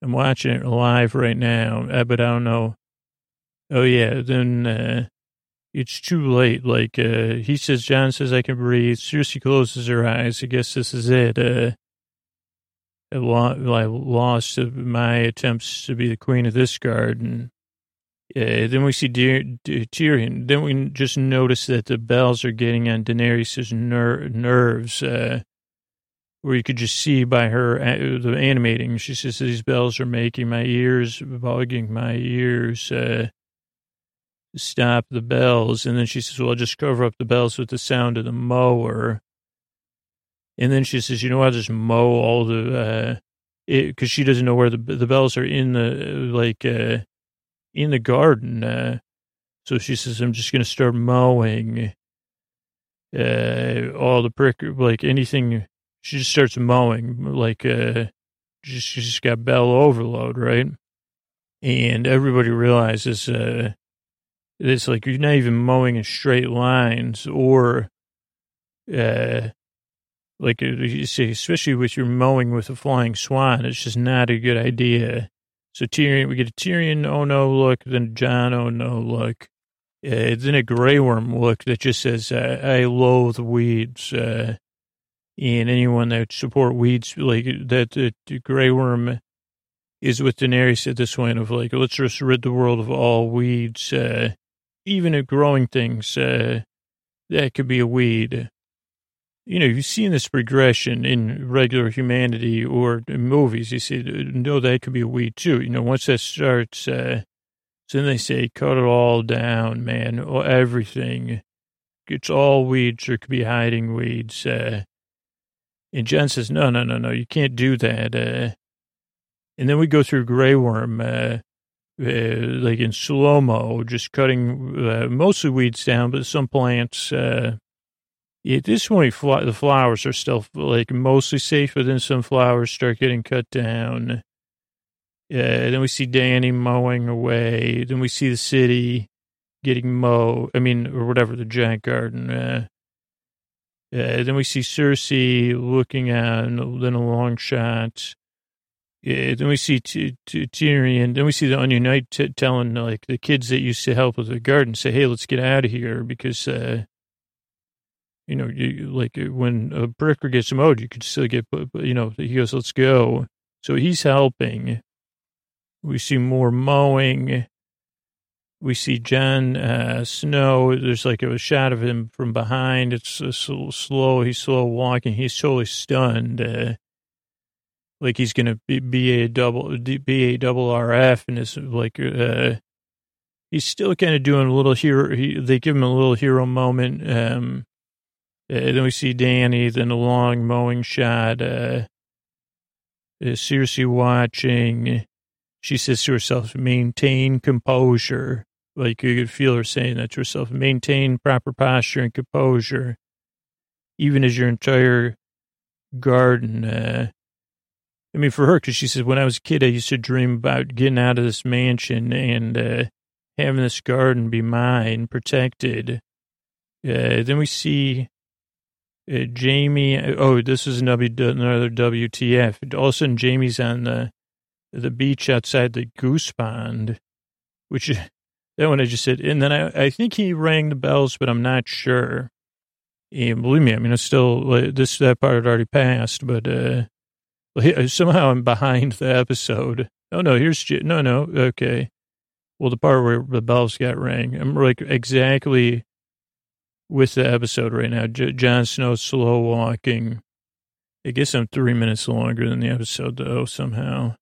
I'm watching it live right now, uh, but I don't know. Oh yeah, then. Uh, it's too late. Like, uh, he says, Jon says, I can breathe. Cersei closes her eyes. I guess this is it. Uh, I lost my attempts to be the queen of this garden. Uh, then we see De- De- Tyrion. Then we just notice that the bells are getting on Daenerys' ner- nerves, uh, where you could just see by her uh, the animating. She says these bells are making my ears bugging my ears. Uh, stop the bells. And then she says, well, I'll just cover up the bells with the sound of the mower. And then she says, you know, I'll just mow all the, uh, because she doesn't know where the the bells are in the like uh in the garden. Uh, so she says, I'm just gonna start mowing uh all the prick like anything. She just starts mowing like uh just she just got bell overload, right? And everybody realizes uh it's like you're not even mowing in straight lines or, uh, like uh, especially with your mowing with a flying swan, it's just not a good idea. So Tyrion, we get a Tyrion, oh no, look, then Jon, oh no, look. Uh, then a Grey Worm look that just says, uh, I loathe weeds. Uh, and anyone that support weeds, like that, the Grey Worm is with Daenerys at this point of like, let's just rid the world of all weeds, uh, even at growing things, uh, that could be a weed you know, you've seen this progression in regular humanity or movies. You see, no, that could be a weed too. You know, once that starts, uh, so then they say, cut it all down, man, or everything. It's all weeds or could be hiding weeds. Uh, and Jon says, no, no, no, no, you can't do that. Uh, and then we go through Grey Worm, uh, uh, like in slow mo, just cutting uh, mostly weeds down, but some plants, uh, at this point, the flowers are still like mostly safe, but then some flowers start getting cut down. Yeah, then we see Dany mowing away. Then we see the city getting mowed. I mean, or whatever, the giant garden. Uh, then we see Cersei looking and then a long shot. Yeah, then we see Tyrion. Then we see the Onion Knight telling like the kids that used to help with the garden, say, "Hey, let's get out of here because uh, you know, you, like uh, when a bricker gets mowed, you could still get, you know, he goes, let's go. So he's helping. We see more mowing. We see Jon uh, Snow. There's like a shot of him from behind. It's slow. He's slow walking. He's totally stunned. Uh, like he's going to be, be a double, be a double RF. And it's like, uh, he's still kind of doing a little hero. He, they give him a little hero moment. Um, then we see Dany, then a long mowing shot. Uh, uh, Cersei watching. She says to herself, maintain composure. Like you could feel her saying that to herself, maintain proper posture and composure, even as your entire garden. Uh, I mean, for her, because she says, when I was a kid, I used to dream about getting out of this mansion and uh, having this garden be mine, protected. Uh, then we see uh, Jaime, oh, this is another, WTF. All of a sudden, Jaime's on the the beach outside the goose pond, which <laughs> that one I just said. And then I, I think he rang the bells, but I'm not sure. And believe me, I mean, it's still this that part had already passed, but uh, somehow I'm behind the episode. Oh no, here's no, no, okay. Well, the part where the bells got rang, I'm like exactly with the episode right now. J- Jon Snow slow walking. I guess I'm three minutes longer than the episode though somehow.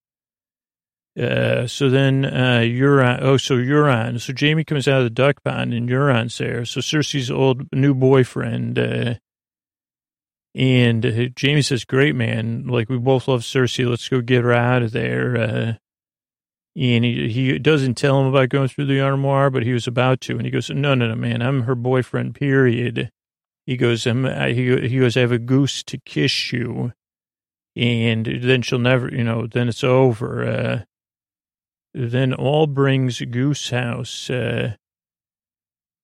Uh, so then, uh, Euron, oh, so Euron, so Jaime comes out of the duck pond and Euron's there. So Cersei's old new boyfriend, uh, and uh, Jaime says, great man, like we both love Cersei. Let's go get her out of there. And he, he doesn't tell him about going through the armoire, but he was about to. And he goes, no, no, no, man, I'm her boyfriend, period. He goes, I'm, he, he goes, I have a goose to kiss you. And then she'll never, you know, then it's over. Uh, then all brings Goose House. Uh,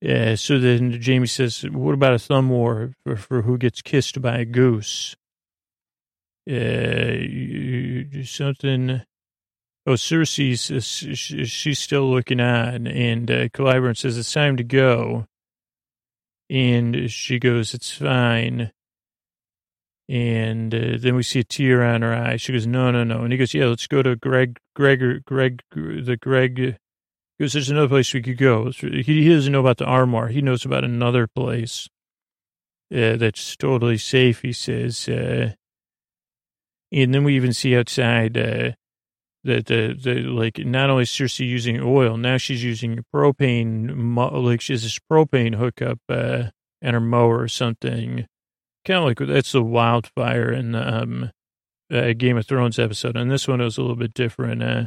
uh, so then Jaime says, what about a thumb war for, for who gets kissed by a goose? Uh, something Oh, Cersei's, she's still looking on, and uh, Qyburn says, it's time to go. And she goes, it's fine. And uh, then we see a tear on her eye. She goes, no, no, no. And he goes, yeah, let's go to Greg, Greg, Greg, the Greg. goes, there's another place we could go. He, he doesn't know about the Armoire. He knows about another place uh, that's totally safe, he says. Uh, and then we even see outside uh, that the, the like not only is Cersei using oil, now she's using propane, like she has this propane hookup uh, and her mower or something. Kind of like that's the wildfire in the um, uh, Game of Thrones episode. And this one was a little bit different. Uh,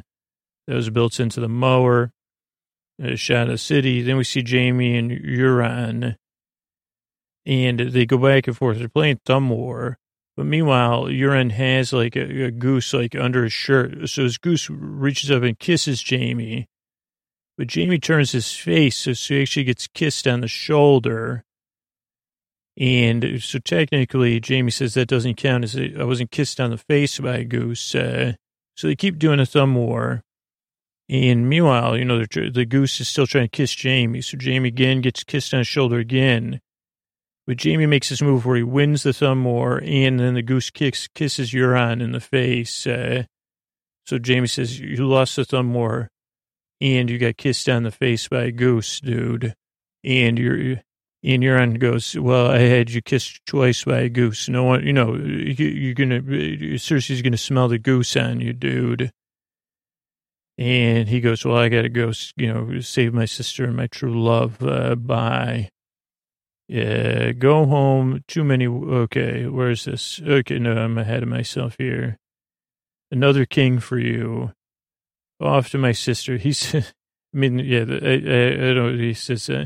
that was built into the mower. Uh, shot the city. Then we see Jaime and Euron, and they go back and forth. They're playing Thumb War but meanwhile, Euron has like a, a, goose like under his shirt. So his goose reaches up and kisses Jaime. But Jaime turns his face so he actually gets kissed on the shoulder. And so technically, Jaime says that doesn't count as I wasn't kissed on the face by a goose. Uh, so they keep doing a thumb war. And meanwhile, you know, the, the goose is still trying to kiss Jaime. So Jaime again gets kissed on the shoulder again. But Jaime makes this move where he wins the thumb war, and then the goose kicks, kisses Euron in the face. Uh, so Jaime says, You lost the thumb war, and you got kissed on the face by a goose, dude. And you're. And Euron goes, well, I had you kissed twice by a goose. No one, you know, you, are gonna, Cersei's gonna smell the goose on you, dude. And he goes, well, I gotta go, you know, save my sister and my true love. Uh, bye. Yeah, go home. Too many. Okay, where's this? Okay, no, I'm ahead of myself here. Another king for you. Off to my sister. He said, <laughs> I mean, yeah, I, I, I don't, he says, uh,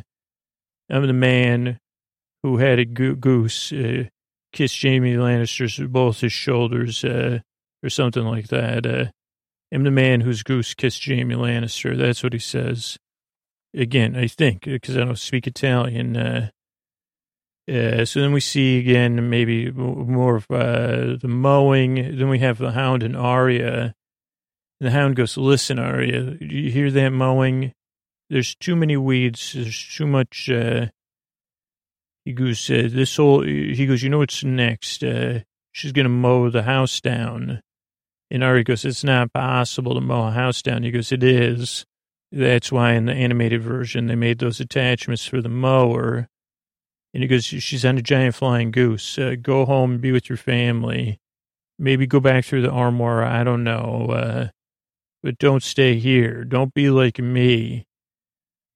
I'm the man who had a go- goose uh, kiss Jaime Lannister's both his shoulders, uh, or something like that. Uh, I'm the man whose goose kissed Jaime Lannister. That's what he says. Again, I think, because I don't speak Italian. Uh, so then we see again maybe more of uh, the mowing. Then we have the hound and Arya. And the hound goes, "Listen, Arya, do you hear that mowing? there's too many weeds. There's too much. Uh, he goes, uh, this whole, he goes, you know what's next? Uh, she's to mow the house down. And Ari goes, it's not possible to mow a house down. He goes, it is. That's why in the animated version, they made those attachments for the mower. And he goes, she's on a giant flying goose. Uh, go home and be with your family. Maybe go back through the armoire. I don't know. Uh, but don't stay here. Don't be like me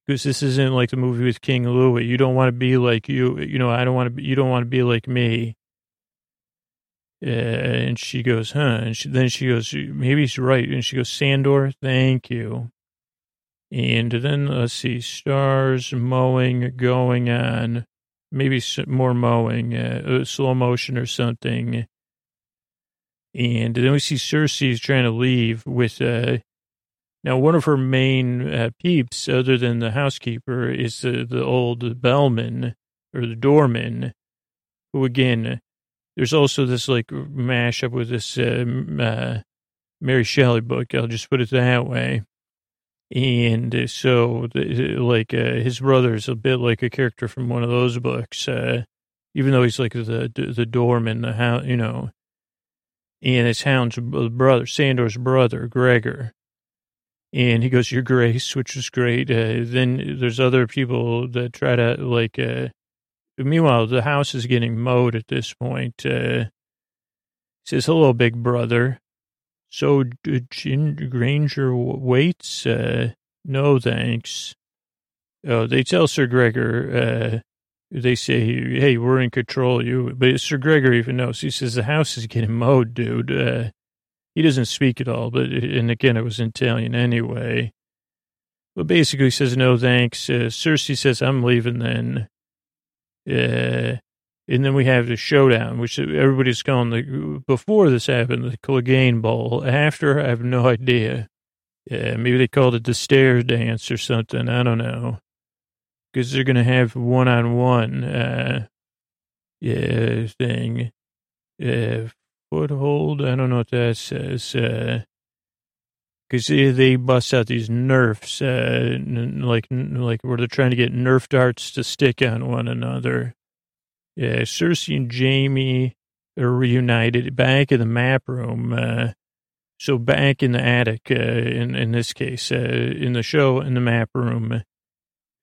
because this isn't like the movie with King Louis. You don't want to be like you, you know, I don't want to be, you don't want to be like me. Uh, and she goes, huh? And she, then she goes, maybe she's right. And she goes, Sandor, thank you. And then let's see, stars, mowing, going on, maybe more mowing, uh, slow motion or something. And then we see Cersei's trying to leave with, uh, now, one of her main uh, peeps, other than the housekeeper, is the, the old bellman or the doorman, who again, there's also this like mashup with this uh, uh, Mary Shelley book. I'll just put it that way. And so, like, uh, his brother is a bit like a character from one of those books, uh, even though he's like the the doorman, the house, you know. And it's Hound's brother, Sandor's brother, Gregor and he goes, "Your Grace," which is great. Uh, then there's other people that try to like. Uh, meanwhile, the house is getting mowed at this point. Uh, he says, "Hello, big brother." So Jim Granger waits. Uh, no, thanks. Oh, they tell Sir Gregor. Uh, they say, "Hey, we're in control." You, but Sir Gregor even knows. He says the house is getting mowed, dude. Uh, he doesn't speak at all, but, and again, it was in Italian anyway. But basically he says, no thanks. Uh, Cersei says, I'm leaving then. Uh, and then we have the showdown, which everybody's calling the, before this happened, the Clegane Bowl. After, I have no idea. Maybe they called it the stair dance or something. I don't know. Because they're going to have one on one, yeah, thing. Uh, foothold. I don't know what that says. Because uh, they bust out these nerfs, uh, like like where they're trying to get nerf darts to stick on one another. Yeah, Cersei and Jaime are reunited back in the map room. Uh, so back in the attic, uh, in in this case, uh, in the show, in the map room, uh,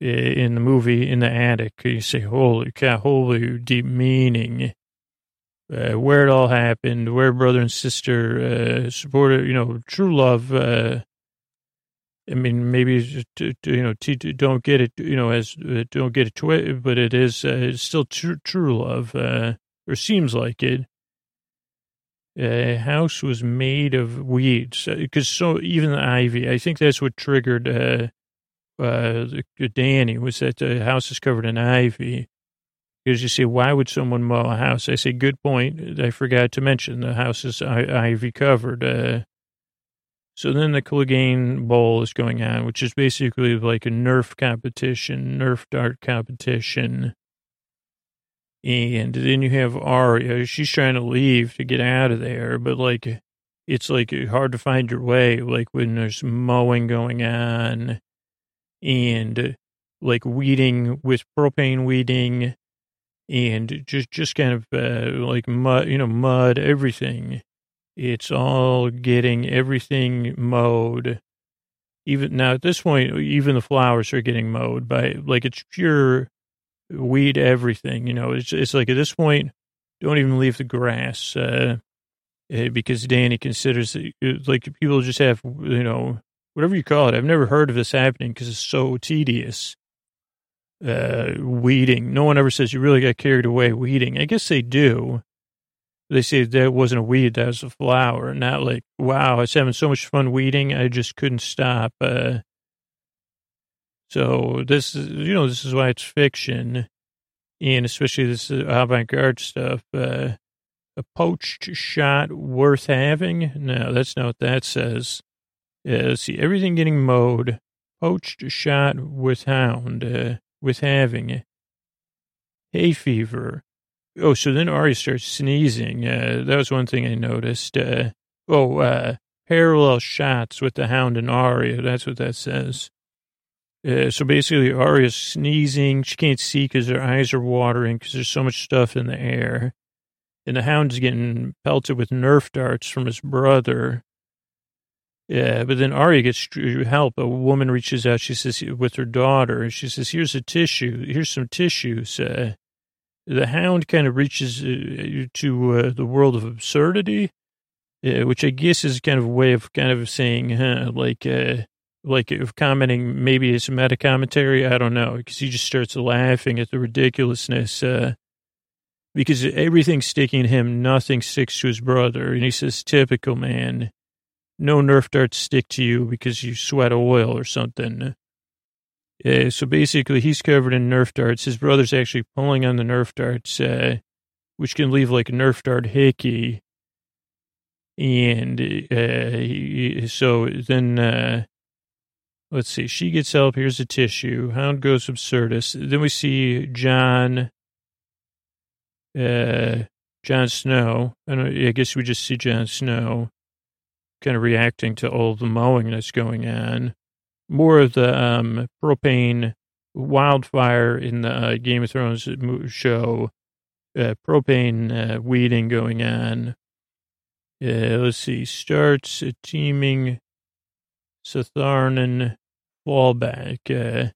in the movie, in the attic, you say, "Holy cow! Holy deep meaning." uh, where it all happened, where brother and sister uh, supported, you know, true love. Uh, I mean, maybe you know, don't get it, you know, as uh, don't get it twisted, but it is uh, still true true love, uh, or seems like it. Uh, house was made of weeds because so even the ivy. I think that's what triggered uh, uh, Dany was that the house is covered in ivy because you say, why would someone mow a house? I say, good point. I forgot to mention the house is ivy covered. Uh, so then the Clegane Bowl is going on, which is basically like a Nerf competition, Nerf dart competition. And then you have Arya. She's trying to leave to get out of there, but like, it's like hard to find your way, like when there's mowing going on and like weeding with propane weeding and just, just kind of uh, like mud, you know, mud, everything. It's all getting everything mowed. Even now at this point, even the flowers are getting mowed by like it's pure weed everything. You know, it's it's like at this point, don't even leave the grass uh, uh because Dany considers it, like people just have you know whatever you call it. I've never heard of this happening because it's so tedious. Uh, weeding. No one ever says you really got carried away weeding. I guess they do. They say that wasn't a weed, that was a flower. Not like, wow, I was having so much fun weeding, I just couldn't stop. Uh, so this is, you know, this is why it's fiction, and especially this avant-garde stuff. Uh, a poached shot worth having? No, that's not what that says. Uh, see, everything getting mowed. Poached shot with hound, uh, with having. Hay fever. Oh, so then Arya starts sneezing. Uh, that was one thing I noticed. Uh, oh, uh, parallel shots with the hound and Arya. That's what that says. Uh, so basically, Arya's sneezing. She can't see because her eyes are watering because there's so much stuff in the air. And the hound's getting pelted with Nerf darts from his brother. Yeah, but then Arya gets help. A woman reaches out. She says, with her daughter, and she says, "Here's a tissue. Here's some tissues." Uh, the hound kind of reaches uh, to uh, the world of absurdity, uh, which I guess is kind of a way of kind of saying, huh, like, uh, like of commenting, maybe it's meta commentary. I don't know, because he just starts laughing at the ridiculousness, uh, because everything's sticking to him, nothing sticks to his brother. And he says, typical man, no Nerf darts stick to you because you sweat oil or something. Uh, so basically, he's covered in Nerf darts. His brother's actually pulling on the Nerf darts, uh, which can leave like a Nerf dart hickey. And uh, so then, uh, let's see, she gets help. Here's a tissue. Hound goes absurdus. Then we see Jon. uh, Jon Snow. I, I guess we just see Jon Snow kind of reacting to all the mowing that's going on more of the um, propane wildfire in the uh, Game of Thrones show, uh, propane uh, weeding going on. let's see, starts a teeming Satharnan fallback. Uh,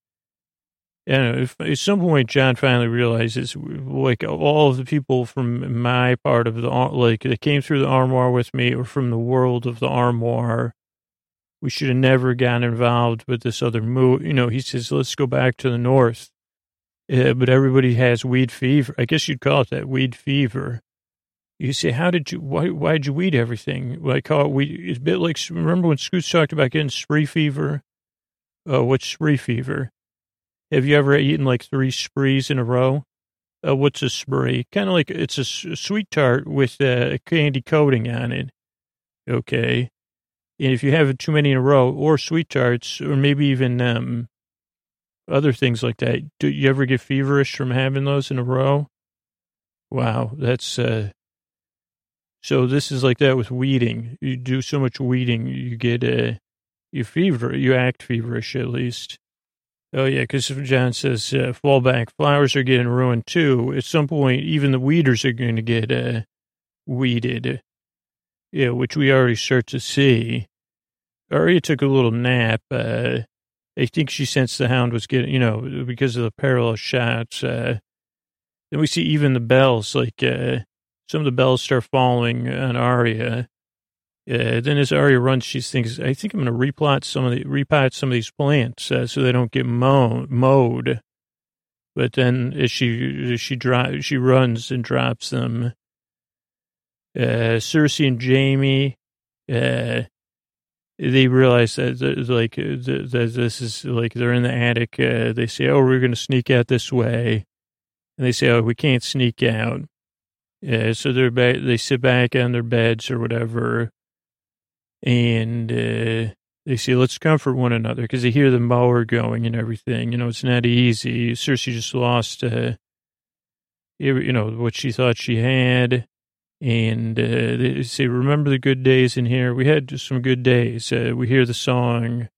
and at some point, Jon finally realizes, like, all of the people from my part of the, like, that came through the armoire with me or from the world of the armoire we should have never gotten involved with this other move. You know, he says, let's go back to the north. Uh, but everybody has weed fever. I guess you'd call it that weed fever. You say, how did you, why, why did you weed everything? Well, I call it weed. It's a bit like, remember when Scoots talked about getting spree fever? Uh, what's spree fever? Have you ever eaten like three sprees in a row? Uh, what's a spree? Kind of like it's a sweet tart with a candy coating on it. Okay. And if you have too many in a row, or sweet tarts, or maybe even um, other things like that, do you ever get feverish from having those in a row? Wow, that's uh, so. This is like that with weeding. You do so much weeding, you get uh, you fever, you act feverish at least. Oh yeah, because Jon says uh, fallback flowers are getting ruined too. At some point, even the weeders are going to get uh, weeded. Yeah, which we already start to see. Arya took a little nap. Uh, I think she sensed the hound was getting, you know, because of the parallel shots. Uh, then we see even the bells, like uh, some of the bells start falling on Arya. Uh, then as Arya runs, she thinks, "I think I'm going to replot some of the repot some of these plants uh, so they don't get mow, mowed." But then as she as she drives, she runs and drops them. Uh, Cersei and Jaime, uh, they realize that, like that this is like they're in the attic. Uh, they say, "Oh, we're going to sneak out this way," and they say, "Oh, we can't sneak out." Yeah, so they're back. They sit back on their beds or whatever, and uh, they say, "Let's comfort one another," because they hear the mower going and everything. You know, it's not easy. Cersei just lost uh, you know, what she thought she had. And uh, they say, remember the good days in here? We had just some good days. Uh, we hear the song,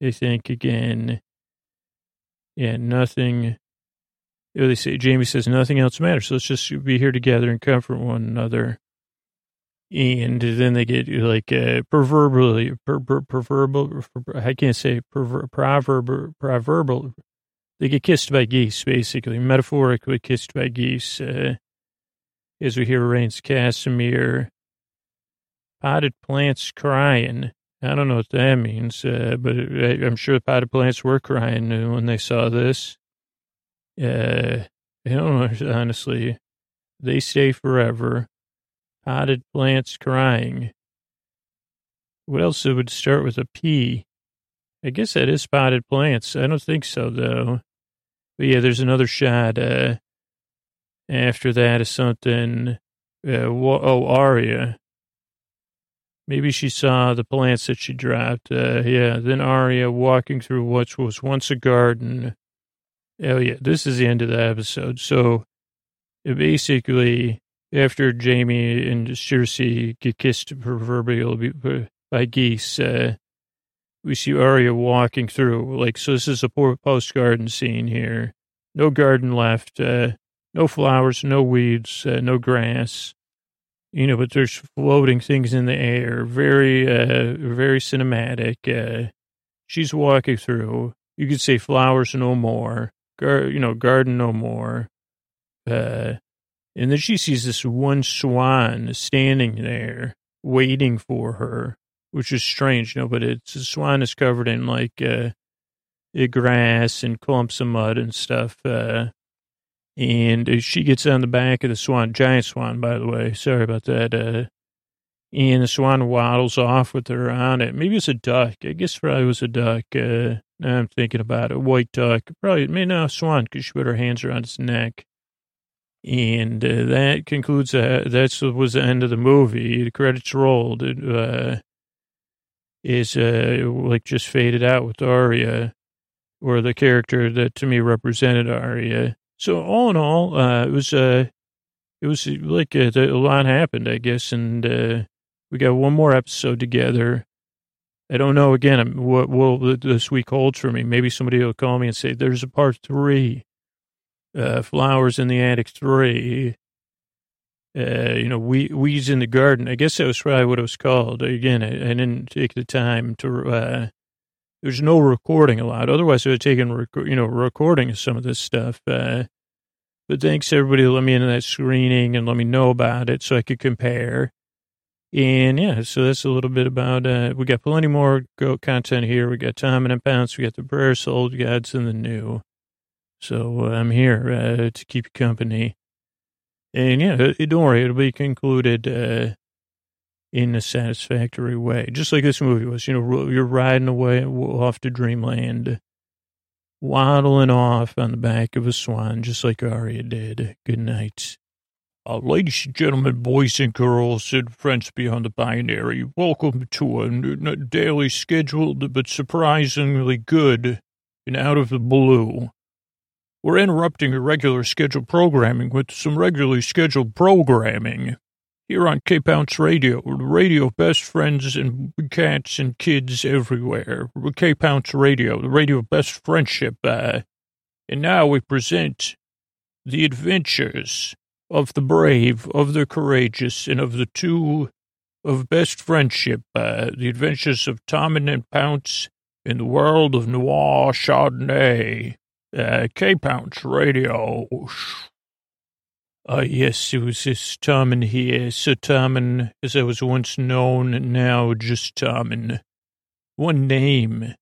they think again. Yeah, nothing. They say, Jaime says, nothing else matters. So let's just be here together and comfort one another. And then they get like uh, proverbially, per, per, proverbial, I can't say perver, proverb, proverbial. They get kissed by geese, basically, metaphorically kissed by geese. Uh, as we hear Rains Castamere, potted plants crying. I don't know what that means, uh, but I'm sure the potted plants were crying when they saw this. Uh, I don't know, <laughs> honestly. They stay forever. Potted plants crying. What else would start with a P? I guess that is spotted plants. I don't think so, though. But yeah, there's another shot. Uh, after that is something. Uh, oh, Arya. Maybe she saw the plants that she dropped. Uh, yeah, then Arya walking through what was once a garden. Oh, yeah, this is the end of the episode. So basically, after Jaime and Cersei get kissed proverbially by geese, uh, we see Arya walking through. Like, so this is a post garden scene here. No garden left. Uh, no flowers, no weeds, uh, no grass. You know, but there's floating things in the air. Very, uh, very cinematic. Uh, she's walking through. You could say flowers no more. Gar- you know, garden no more. Uh, and then she sees this one swan standing there waiting for her, which is strange, you know, but it's the swan is covered in like, uh, grass and clumps of mud and stuff. Uh, and she gets on the back of the swan, giant swan, by the way. Sorry about that. Uh, and the swan waddles off with her on it. Maybe it's a duck. I guess probably it was a duck. Uh, now I'm thinking about it. A white duck. Probably, maybe not a swan because she put her hands around its neck. And uh, that concludes, uh, that was the end of the movie. The credits rolled. It uh, is uh, like just faded out with Arya, or the character that to me represented Arya so all in all, uh, it was uh, it was like a, uh, a, lot happened, I guess, and uh, we got one more episode together. I don't know again um, what what this week holds for me. Maybe somebody will call me and say there's a part three, uh, flowers in the attic three. Uh, you know, we, weeds in the garden. I guess that was probably what it was called. Again, I, I didn't take the time to. Uh, there's no recording allowed. Otherwise, I would have taken, rec- you know, recording some of this stuff. Uh, but thanks everybody let me into that screening and let me know about it so I could compare. And yeah, so that's a little bit about, uh, we got plenty more go content here. We got Tom and Pounce, we got the prayers, old gods, and the new. So uh, I'm here uh, to keep you company. And yeah, don't worry, it'll be concluded uh, in a satisfactory way, just like this movie was. You know, you're riding away off to dreamland, waddling off on the back of a swan, just like Arya did. Good night. Uh, ladies and gentlemen, boys and girls, and friends beyond the binary, welcome to a daily scheduled but surprisingly good and out of the blue. We're interrupting your regular scheduled programming with some regularly scheduled programming here on Cape Bounce Radio, the radio of best friends and cats and kids everywhere. Cape Bounce Radio, the radio of best friendship. Uh, and now we present the adventures of the brave, of the courageous, and of the two of best friendship. Uh, the adventures of Tom and Pounce in the world of noir Chardonnay. Uh, Cape Radio. Uh, yes, it was just Tommen here. Sir Tommen, as I was once known, now just Tommen. One name.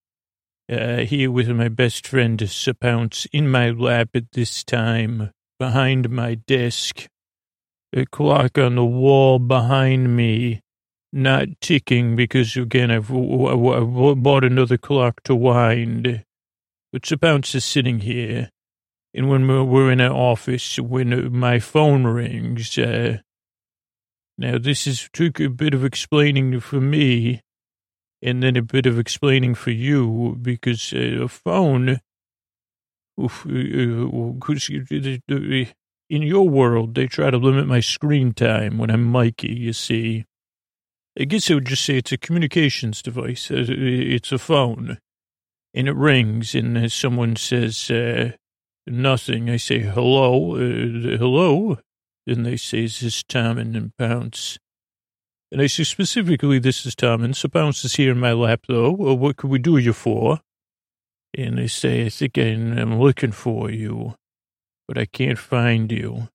Uh, here with my best friend, Sir Pounce, in my lap at this time, behind my desk. A clock on the wall behind me, not ticking because, again, I've, I've bought another clock to wind. But Sir Pounce is sitting here and when we're in an office, when my phone rings, uh, now this is took a bit of explaining for me, and then a bit of explaining for you because uh, a phone. Oof, uh, uh in your world, they try to limit my screen time when I'm Mikey, you see. I guess I would just say it's a communications device. Uh, it's a phone. And it rings, and someone says, uh, nothing. I say, hello, uh, hello. And they say, is this Tom and then Pounce? And I say, specifically, this is Tom, and so Pounce is here in my lap, though. Well, what could we do you for? And they say, I think I'm looking for you but I can't find you.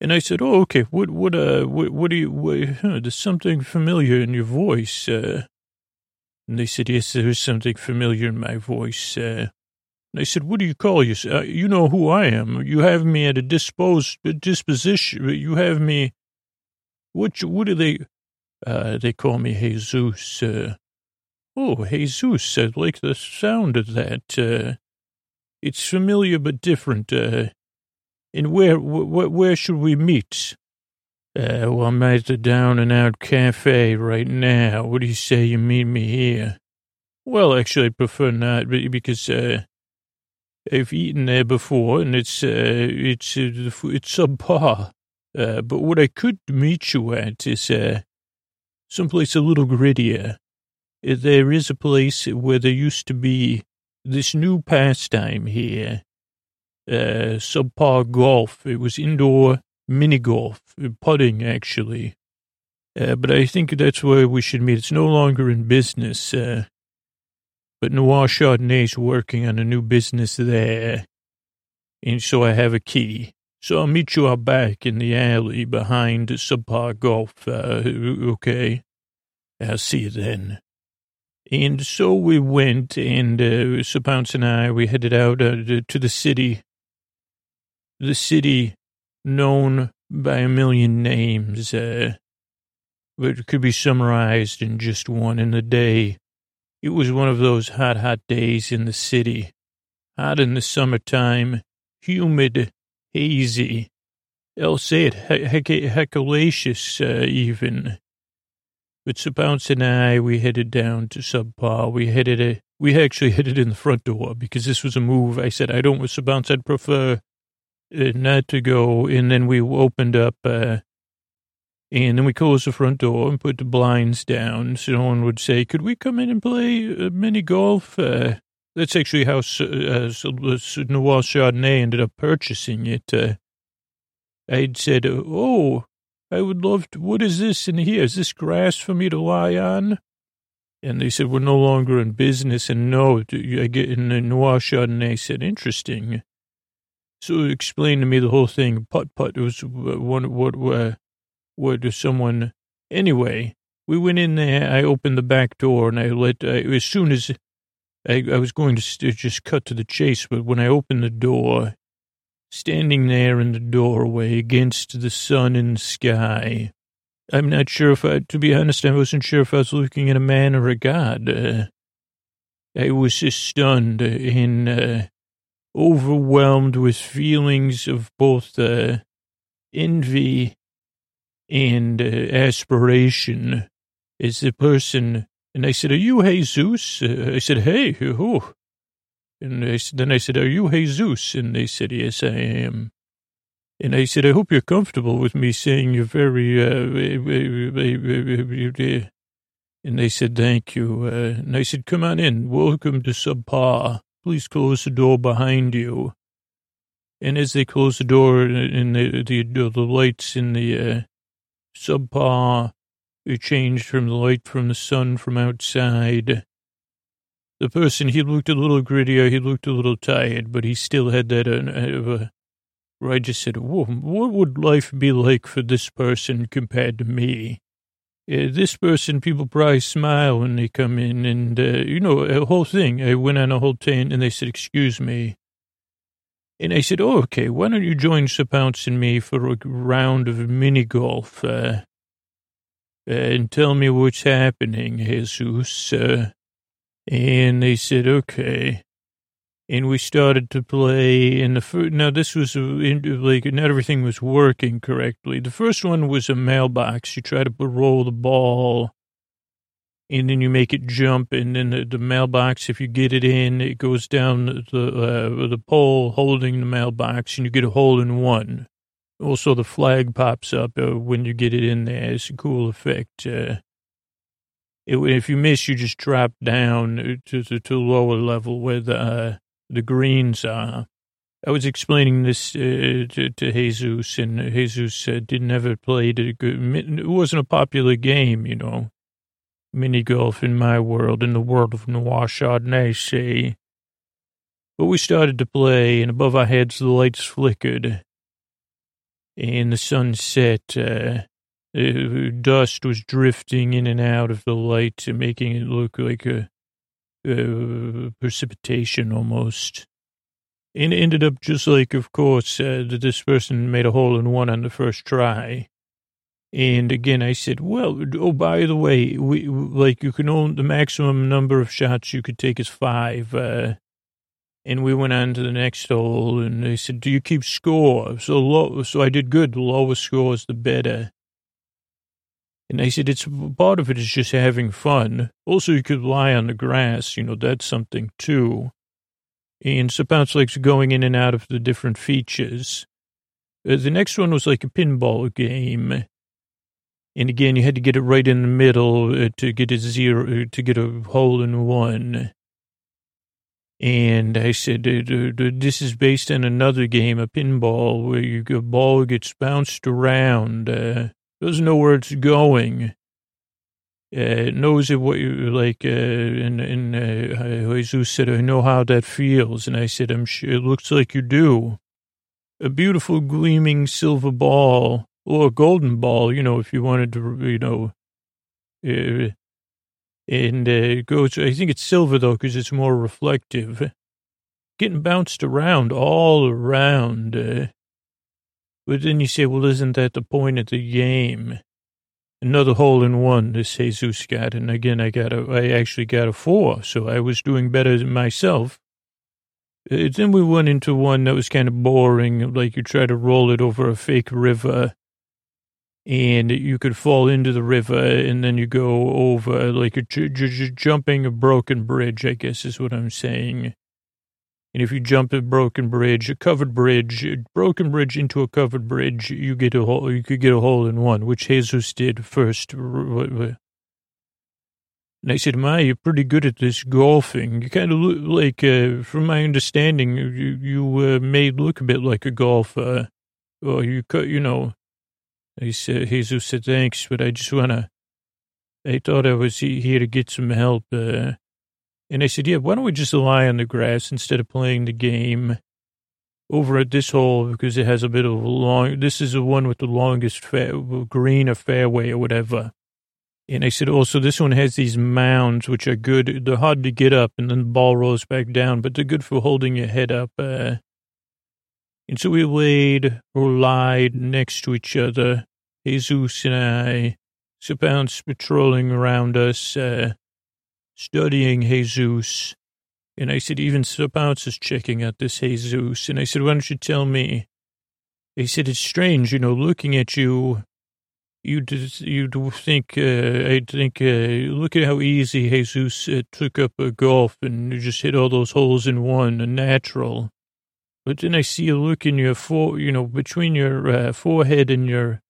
And I said, "Oh, okay. What, what, uh, what, what do you? What, huh, there's something familiar in your voice." Uh, and they said, "Yes, there's something familiar in my voice." Uh, I said, "What do you call yourself? Uh, you know who I am. You have me at a disposed disposition. You have me. What? What do they? Uh, they call me Jesus. Uh, oh, Jesus! I like the sound of that. Uh, it's familiar but different. Uh, and where, where, where should we meet? Uh, well, I'm at the Down and Out Cafe right now. What do you say you meet me here? Well, actually, I prefer not because uh, I've eaten there before, and it's uh, it's uh, it's subpar. Uh, but what I could meet you at is uh, someplace a little grittier. There is a place where there used to be this new pastime here, uh, subpar golf. It was indoor mini golf, putting actually. Uh, but I think that's where we should meet. It's no longer in business, uh, but Noir Chardonnay's working on a new business there. And so I have a key. So I'll meet you out back in the alley behind Subpar Golf. Uh, okay. I'll see you then. And so we went, and uh, Sir Pounce and I, we headed out uh, to the city, the city known by a million names, uh, but could be summarized in just one in a day. It was one of those hot, hot days in the city. Hot in the summertime, humid, hazy. I'll say it, he- he- heckalacious, uh, even. But Sir Pounce and I, we headed down to Subpar. We headed a, we actually <laughs> headed in the front door because this was a move. I said, I don't, with Sir Pounce, I'd prefer uh, not to go. And then we opened up, uh, and then we closed the front door and put the blinds down. So no one would say, could we come in and play uh, mini golf? Uh, that's actually how uh, Noir Chardonnay ended up purchasing it. Uh, I'd said, oh, I would love to, what is this in here? Is this grass for me to lie on? And they said, we're no longer in business. And no, I get in the Noir Chardonnay said, interesting. So explain to me the whole thing. Putt putt. It was one, what, what, does someone, anyway, we went in there. I opened the back door and I let, as soon as I, I was going to just cut to the chase, but when I opened the door, standing there in the doorway against the sun and sky. I'm not sure if I, to be honest, I wasn't sure if I was looking at a man or a god. Uh, I was stunned and uh, overwhelmed with feelings of both uh, envy and uh, aspiration is the person. And I said, Are you Jesus? Uh, I said, Hey, who? And I, then I said, are you Jesus? And they said, yes, I am. And I said, I hope you're comfortable with me saying you're very, uh, and they said, thank you. Uh, and I said, come on in. Welcome to Subpar. Please close the door behind you. And as they closed the door and the, the, the lights in the uh, Subpar, it changed from the light from the sun from outside the person, he looked a little grittier, he looked a little tired, but he still had that, uh, uh, where I just said, what would life be like for this person compared to me? Uh, this person, people probably smile when they come in and, uh, you know, a whole thing. I went on a whole thing and they said, excuse me. And I said, oh, okay, why don't you join Sir Pounce and me for a round of mini golf, uh, and tell me what's happening, Jesus. Uh, and they said, okay. And we started to play. And the first, now this was like not everything was working correctly. The first one was a mailbox. You try to roll the ball, and then you make it jump. And then the, the mailbox, if you get it in, it goes down the uh, the pole holding the mailbox, and you get a hole in one. Also, the flag pops up uh, when you get it in there. It's a cool effect. Uh, it, if you miss, you just drop down to the to lower level where the uh, the greens are. I was explaining this uh, to, to, Jesus, and Jesus uh, didn't ever play it. It wasn't a popular game, you know. Mini golf in my world, in the world of Noir Chardonnay. But we started to play, and above our heads the lights flickered, and the sun set. Uh, uh, dust was drifting in and out of the light, making it look like a, a precipitation almost. And it ended up just like, of course, uh, that this person made a hole in one on the first try. And again, I said, well, oh, by the way, we, like you can own the maximum number of shots you could take is five. Uh, and we went on to the next hole and they said, do you keep score? So low, so I did good. The lowest score is the better. And I said, it's part of it is just having fun. Also, you could lie on the grass, you know, that's something too. And so bounce likes going in and out of the different features. Uh, the next one was like a pinball game. And again, you had to get it right in the middle uh, to get a zero, uh, to get a hole in one. And I said, this is based on another game, a pinball, where you, a ball gets bounced around, uh, doesn't know where it's going, uh, knows it what you like. Uh, and and uh, Jesus said, I know how that feels. And I said, I'm sure it looks like you do. A beautiful gleaming silver ball or a golden ball, you know, if you wanted to, you know, uh, and uh, it goes, I think it's silver though, because it's more reflective. Getting bounced around all around. Uh, but then you say, well, isn't that the point of the game? Another hole in one, this Jesus got. And again, I got a, I actually got a four. So I was doing better than myself. Uh, then we went into one that was kind of boring, like you try to roll it over a fake river and you could fall into the river and then you go over like jumping a broken bridge, I guess is what I'm saying. And if you jump a broken bridge, a covered bridge, a broken bridge into a covered bridge, you get a hole, you could get a hole in one, which Jesus did first. And I said, Ma, you're pretty good at this golfing. You kind of look like, uh, from my understanding, you, you uh, may look a bit like a golfer. Or you, you know, he said, Jesus said, thanks, but I just want to, I thought I was here to get some help. Uh, and I said, yeah, why don't we just lie on the grass instead of playing the game over at this hole because it has a bit of a long, this is the one with the longest green or fairway or whatever. And I said, also, this one has these mounds, which are good. They're hard to get up and then the ball rolls back down, but they're good for holding your head up. Uh, and so we laid or lied next to each other, Jesus and I, Sir Pounce patrolling around us, uh, studying Jesus. And I said, even Sir Pounce is checking out this Jesus. And I said, why don't you tell me? He said, it's strange, you know, looking at you, you'd, you'd think, uh, I'd think, uh, look at how easy Jesus uh, took up a golf and just hit all those holes in one, a natural. But then I see a look in your fore, you know, between your uh, forehead and your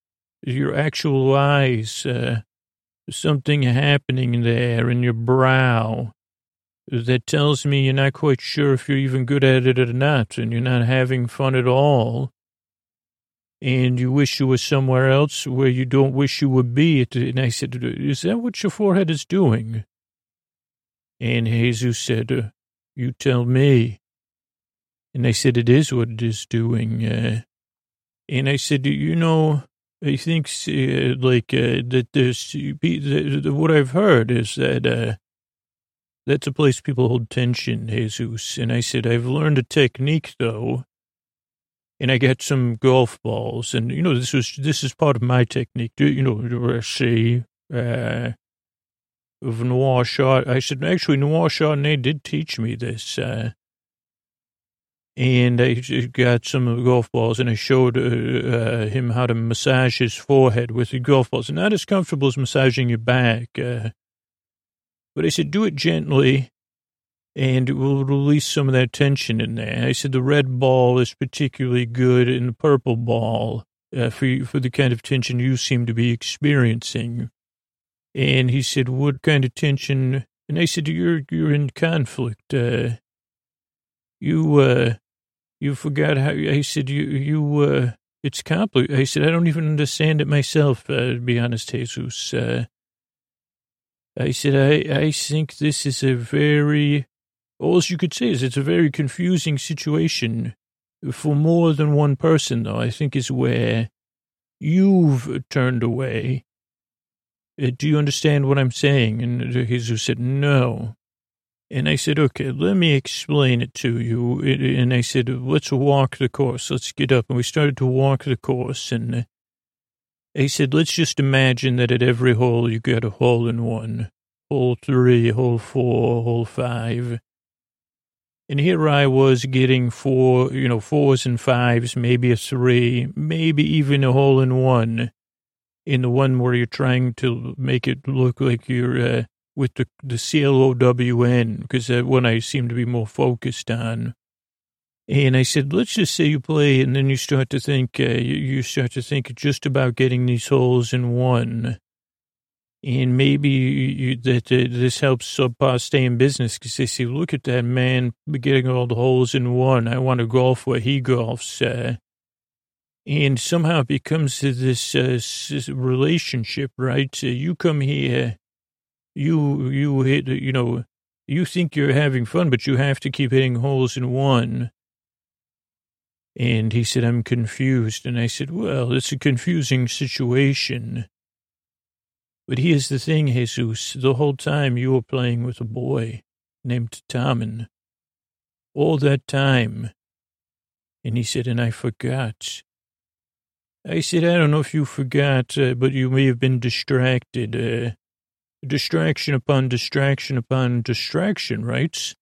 your actual eyes. Uh, something happening there in your brow that tells me you're not quite sure if you're even good at it or not, and you're not having fun at all. And you wish you were somewhere else where you don't wish you would be. And I said, Is that what your forehead is doing? And Jesus said, You tell me. And I said, it is what it is doing. Uh, and I said, you know, I think uh, like uh, that there's what I've heard is that uh, that's a place people hold tension, Jesus. And I said, I've learned a technique though. And I got some golf balls, and you know this was this is part of my technique. You know, say uh, of noir shot. I said actually noir they did teach me this. Uh, and I got some golf balls and I showed uh, uh, him how to massage his forehead with the golf balls. Not as comfortable as massaging your back. Uh, but I said, do it gently and it will release some of that tension in there. I said, the red ball is particularly good and the purple ball. uh, for, for the kind of tension you seem to be experiencing. And he said, what kind of tension? And I said, you're, you're in conflict. Uh, you, uh, you forgot how, I said, you, you, uh, it's complicated. I said, I don't even understand it myself, uh, to be honest, Jesus. Uh, I said, I, I think this is a very, all you could say is it's a very confusing situation for more than one person, though. I think is where you've turned away. Uh, do you understand what I'm saying? And Jesus said, no. And I said, okay, let me explain it to you. And I said, let's walk the course. Let's get up. And we started to walk the course. And I said, let's just imagine that at every hole you got a hole in one, hole three, hole four, hole five. And here I was getting four, you know, fours and fives, maybe a three, maybe even a hole in one. In the one where you're trying to make it look like you're, uh, with the, the CLOWN, because that one I seem to be more focused on. And I said, let's just say you play, and then you start to think, uh, you, start to think just about getting these holes in one. And maybe you, that uh, this helps Subpar stay in business because they say, look at that man getting all the holes in one. I want to golf where he golfs. Uh, and somehow it becomes this uh, relationship, right? You come here you you hit you know you think you're having fun, but you have to keep hitting holes in one. And he said, I'm confused. And I said, well, it's a confusing situation. But here's the thing, Jesus. The whole time you were playing with a boy named Tommen. All that time. And he said, and I forgot. I said, I don't know if you forgot, uh, but you may have been distracted. Uh, distraction upon distraction upon distraction, right?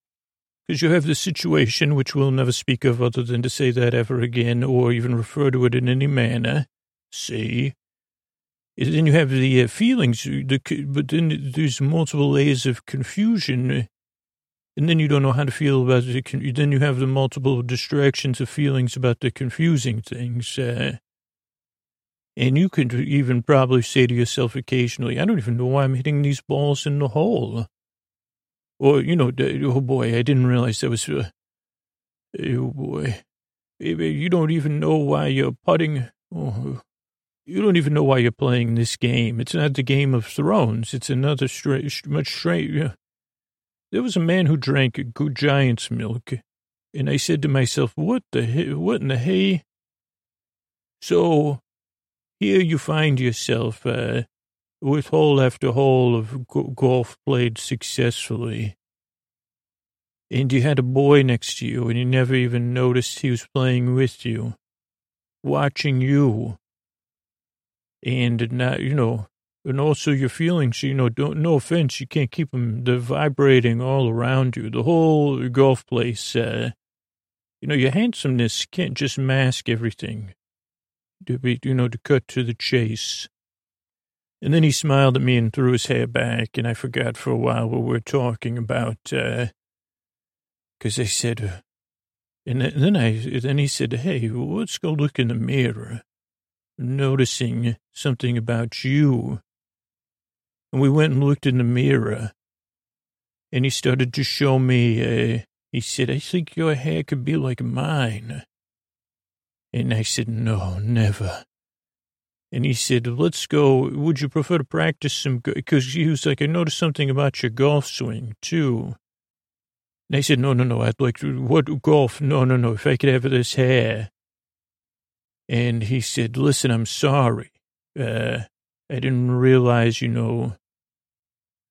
Because you have the situation, which we'll never speak of other than to say that ever again or even refer to it in any manner. See? Then you have the uh, feelings, the, but then there's multiple layers of confusion. And then you don't know how to feel about it. Then you have the multiple distractions of feelings about the confusing things. Uh, and you could even probably say to yourself occasionally, I don't even know why I'm hitting these balls in the hole. Or, you know, oh boy, I didn't realize that was, uh, oh boy. You don't even know why you're putting. Oh, you don't even know why you're playing this game. It's not the Game of Thrones. It's another straight, much straight. There was a man who drank good giant's milk, and I said to myself, "What the what in the hay?" So here you find yourself uh, with hole after hole of golf played successfully. And you had a boy next to you, and you never even noticed he was playing with you, watching you. And now, you know, and also your feelings, you know, don't, no offense, you can't keep them, they're vibrating all around you. The whole golf place, uh, you know, your handsomeness can't just mask everything you know, to cut to the chase. And then he smiled at me and threw his hair back, and I forgot for a while what we were talking about, because uh, I said, and then I, then he said, hey, let's go look in the mirror, noticing something about you. And we went and looked in the mirror, and he started to show me, uh, he said, I think your hair could be like mine. And I said, no, never. And he said, let's go. Would you prefer to practice some? Because he was like, I noticed something about your golf swing, too. And I said, no, no, no. I'd like to, what golf? No, no, no. If I could have this hair. And he said, listen, I'm sorry. Uh, I didn't realize, you know,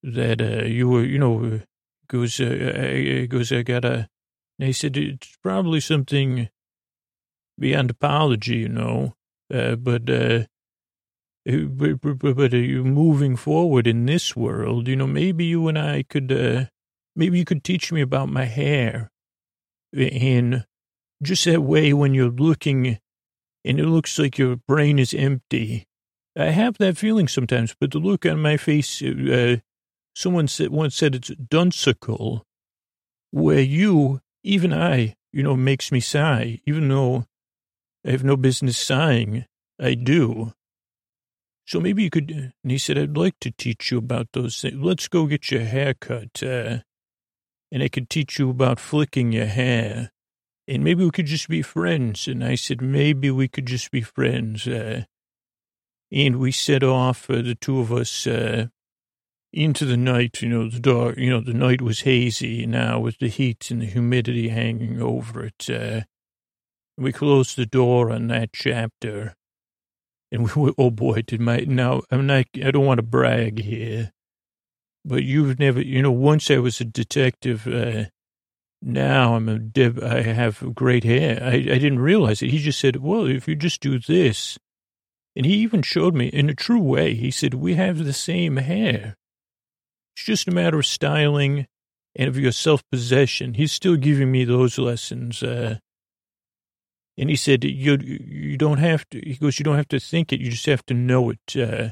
that uh, you were, you know, goes, uh, goes, I got a, and he said, it's probably something beyond apology, you know. Uh, but, uh, but, but, but you moving forward in this world, you know, maybe you and I could, uh, maybe you could teach me about my hair. And just that way when you're looking and it looks like your brain is empty. I have that feeling sometimes, but the look on my face, uh, someone said, once said it's dunsical, where you, even I, you know, makes me sigh, even though I have no business sighing. I do. So maybe you could, and he said, I'd like to teach you about those things. Let's go get your hair cut. Uh, and I could teach you about flicking your hair. And maybe we could just be friends. And I said, maybe we could just be friends. Uh, and we set off, uh, the two of us, uh, into the night, you know, the dark, you know, the night was hazy now with the heat and the humidity hanging over it. Uh, we closed the door on that chapter. And we were, oh boy, did my, now, I'm not, I don't want to brag here, but you've never, you know, once I was a detective, uh, now I'm a deb, I have great hair. I, I didn't realize it. He just said, well, if you just do this, and he even showed me in a true way, he said, we have the same hair. It's just a matter of styling and of your self-possession. He's still giving me those lessons. Uh, and he said, you, you don't have to, he goes, you don't have to think it. You just have to know it. Uh,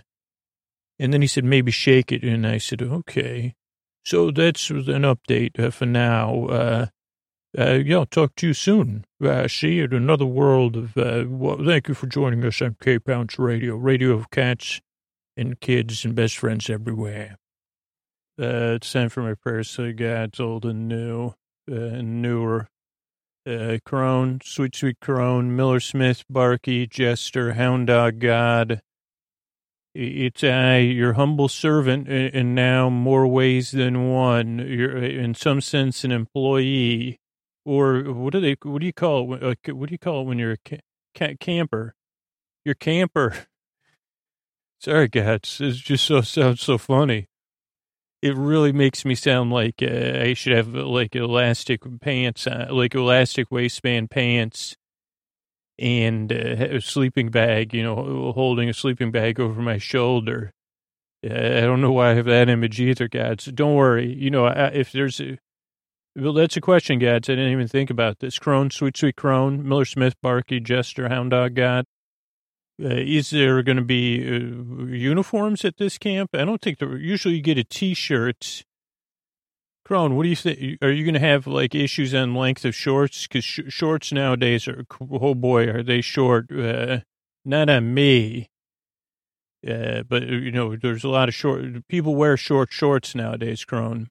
and then he said, maybe shake it. And I said, okay. So that's an update uh, for now. Uh, uh, yeah, I'll talk to you soon. Uh, see you in another world of, uh, well, thank you for joining us on K-Pounds Radio, radio of cats and kids and best friends everywhere. Uh, it's time for my prayers to God, old and new, uh, and newer. Uh, Crone, Sweet Sweet Crone, Miller Smith, Barky, Jester, Hound Dog God. It's I, your humble servant, and now more ways than one. You're, in some sense, an employee, or what do they? What do you call it? Uh, what do you call it when you're a ca- camper? Your camper. <laughs> Sorry, guys. It just so sounds so funny it really makes me sound like uh, I should have like elastic pants, uh, like elastic waistband pants, and uh, a sleeping bag. You know, holding a sleeping bag over my shoulder. I don't know why I have that image either, guys. Don't worry. You know, if there's a well, that's a question, guys. I didn't even think about this. Crone, sweet, sweet Crone, Miller Smith, Barky, Jester, Hound Dog God. Uh, is there going to be uh, uniforms at this camp? I don't think there. Usually, you get a T-shirt. Crone, what do you think? Are you going to have like issues on length of shorts? Because sh- shorts nowadays are oh boy, are they short? Uh, not on me. Uh, but uh, you know, there's a lot of short people wear short shorts nowadays. Crone.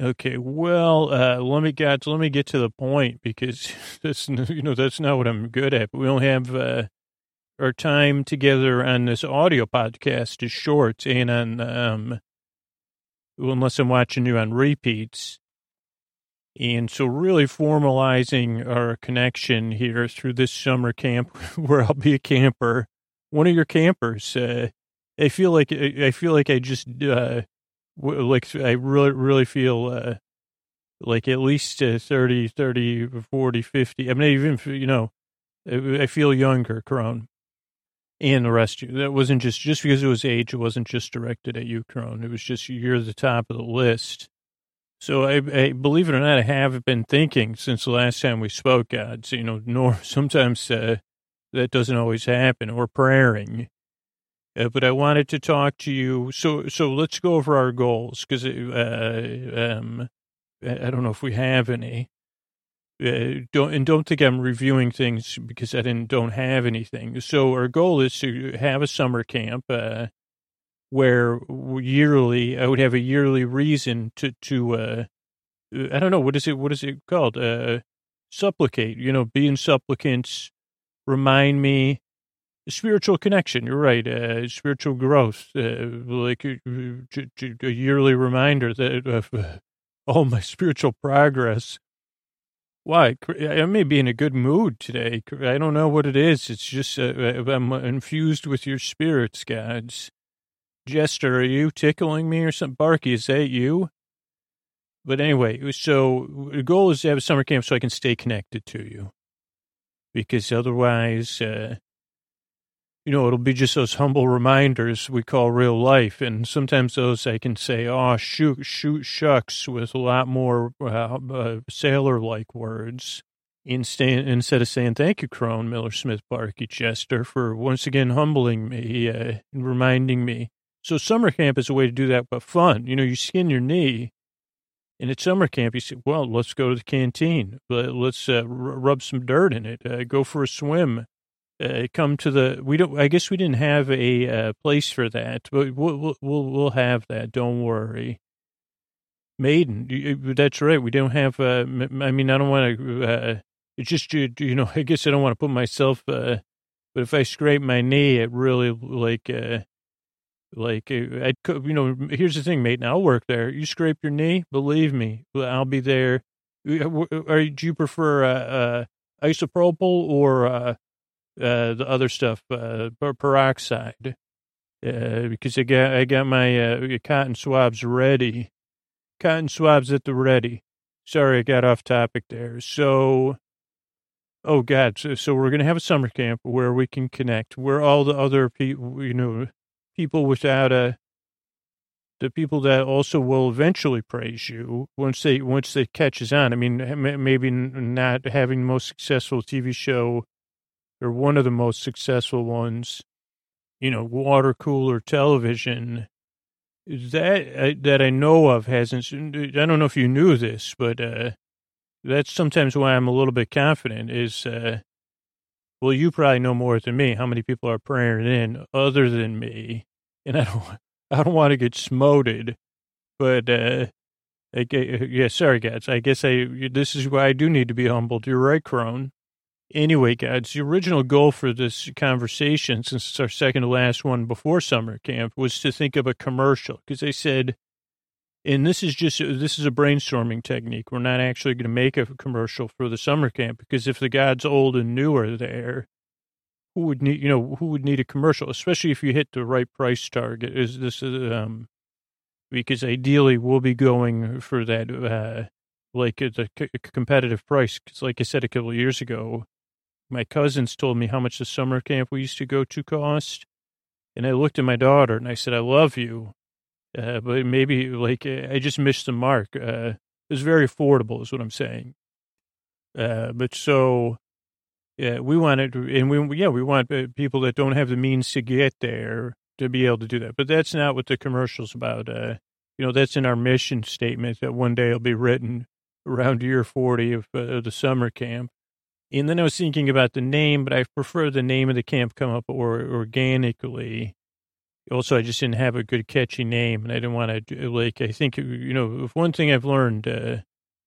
Okay, well, uh, let me get let me get to the point because <laughs> that's you know that's not what I'm good at. But we don't have uh, our time together on this audio podcast is short and on, um, unless I'm watching you on repeats. And so really formalizing our connection here through this summer camp <laughs> where I'll be a camper, one of your campers. Uh, I feel like, I feel like I just, uh, like I really, really feel, uh, like at least uh, 30, 30, 40, 50. I mean, even, you know, I feel younger, Crone and the rest of you. That wasn't just, just because it was age, it wasn't just directed at you, Crone. It was just you're the top of the list. So I, I believe it or not, I have been thinking since the last time we spoke, God, so, you know, nor <laughs> sometimes uh, that doesn't always happen or praying. Uh, but I wanted to talk to you. So, so let's go over our goals because, uh, um, I don't know if we have any uh, don't and don't think I'm reviewing things because I didn't don't have anything. So our goal is to have a summer camp uh, where yearly I would have a yearly reason to to uh, I don't know what is it what is it called uh, supplicate. You know, being supplicants, remind me spiritual connection. You're right. Uh, spiritual growth, like a, a, yearly reminder that of all my <laughs> spiritual progress why? I may be in a good mood today. I don't know what it is. It's just uh, uh, I'm infused with your spirits, gods. Jester, are you tickling me or something? Barky, is that you? But anyway, so the goal is to have a summer camp so I can stay connected to you. Because otherwise, uh, you know, it'll be just those humble reminders we call real life. And sometimes those I can say, oh, shoot, shoot, shucks, with a lot more uh, uh, sailor like words instead, instead of saying, thank you, Crone, Miller Smith, Barky, Jester, for once again humbling me uh, and reminding me. So summer camp is a way to do that, but fun. You know, you skin your knee. And at summer camp, you say, well, let's go to the canteen. Let's uh, rub some dirt in it. Uh, go for a swim uh, come to the, we don't, I guess we didn't have a uh, place for that, but we'll, we'll, we'll, have that. Don't worry. Maiden, that's right. We don't have, uh, I mean, I don't want to, uh, it's just, you, you know, <laughs> I guess I don't want to put myself, uh, but if I scrape my knee, it really like, uh, like uh, I'd, you know, here's the thing, mate. I'll work there. You scrape your knee, believe me, I'll be there. Or do you prefer uh, uh, isopropyl or uh, uh, the other stuff, uh, peroxide? Uh, because I got I got my uh, cotton swabs ready. Cotton swabs at the ready. Sorry, I got off topic there. So, oh God, so, so we're gonna have a summer camp where we can connect, where all the other people, you know, people without a the people that also will eventually praise you once they once it catches on. I mean, maybe not having the most successful TV show or one of the most successful ones, you know, water cooler television that uh, that I know of hasn't. I don't know if you knew this, but uh, that's sometimes why I'm a little bit confident. Is uh, well, you probably know more than me. How many people are praying in other than me? And I don't, I don't want to get smoted, but uh, I, yeah, sorry guys. I guess I this is why I do need to be humbled. You're right, Crone. Anyway, guys, the original goal for this conversation, since it's our second to last one before summer camp, was to think of a commercial because they said, and this is just this is a brainstorming technique. We're not actually going to make a commercial for the summer camp because if the gods old and new are there, who would need you know who would need a commercial, especially if you hit the right price target? Is this um because ideally we'll be going for that uh like the competitive price because like I said a couple years ago, my cousins told me how much the summer camp we used to go to cost, and I looked at my daughter and I said, "I love you." Uh, but maybe like I just missed the mark. Uh, it was very affordable, is what I'm saying. Uh, but so yeah, we wanted, and we, yeah, we want uh, people that don't have the means to get there to be able to do that. But that's not what the commercial's about. Uh, you know, that's in our mission statement that one day it'll be written around year 40 of uh, the summer camp. And then I was thinking about the name, but I prefer the name of the camp come up or organically. Also, I just didn't have a good catchy name, and I didn't want to like. I think you know, if one thing I've learned, uh,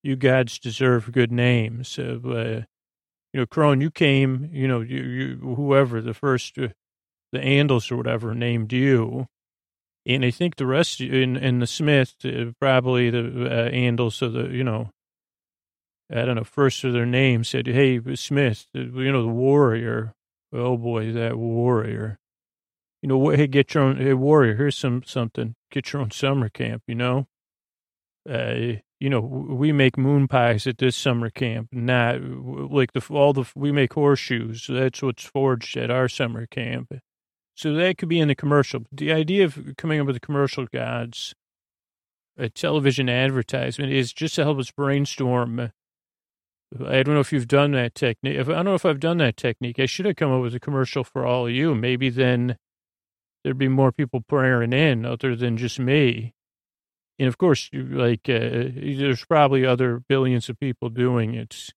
you gods deserve good names. Uh, you know, Crone, you came, you know, you, you whoever the first, uh, the Andals or whatever named you, and I think the rest in in the Smith uh, probably the uh, Andals of the you know, I don't know, first of their name said, "Hey, Smith, uh, you know, the warrior." Oh boy, that warrior. You know, hey, get your own, hey, warrior. Here's some something. Get your own summer camp. You know, uh, you know, we make moon pies at this summer camp, not like the all the we make horseshoes. That's what's forged at our summer camp. So that could be in the commercial. The idea of coming up with the commercial gods, a television advertisement, is just to help us brainstorm. I don't know if you've done that technique. If I don't know if I've done that technique, I should have come up with a commercial for all of you. Maybe then there'd be more people praying in other than just me and of course, like uh, there's probably other billions of people doing it.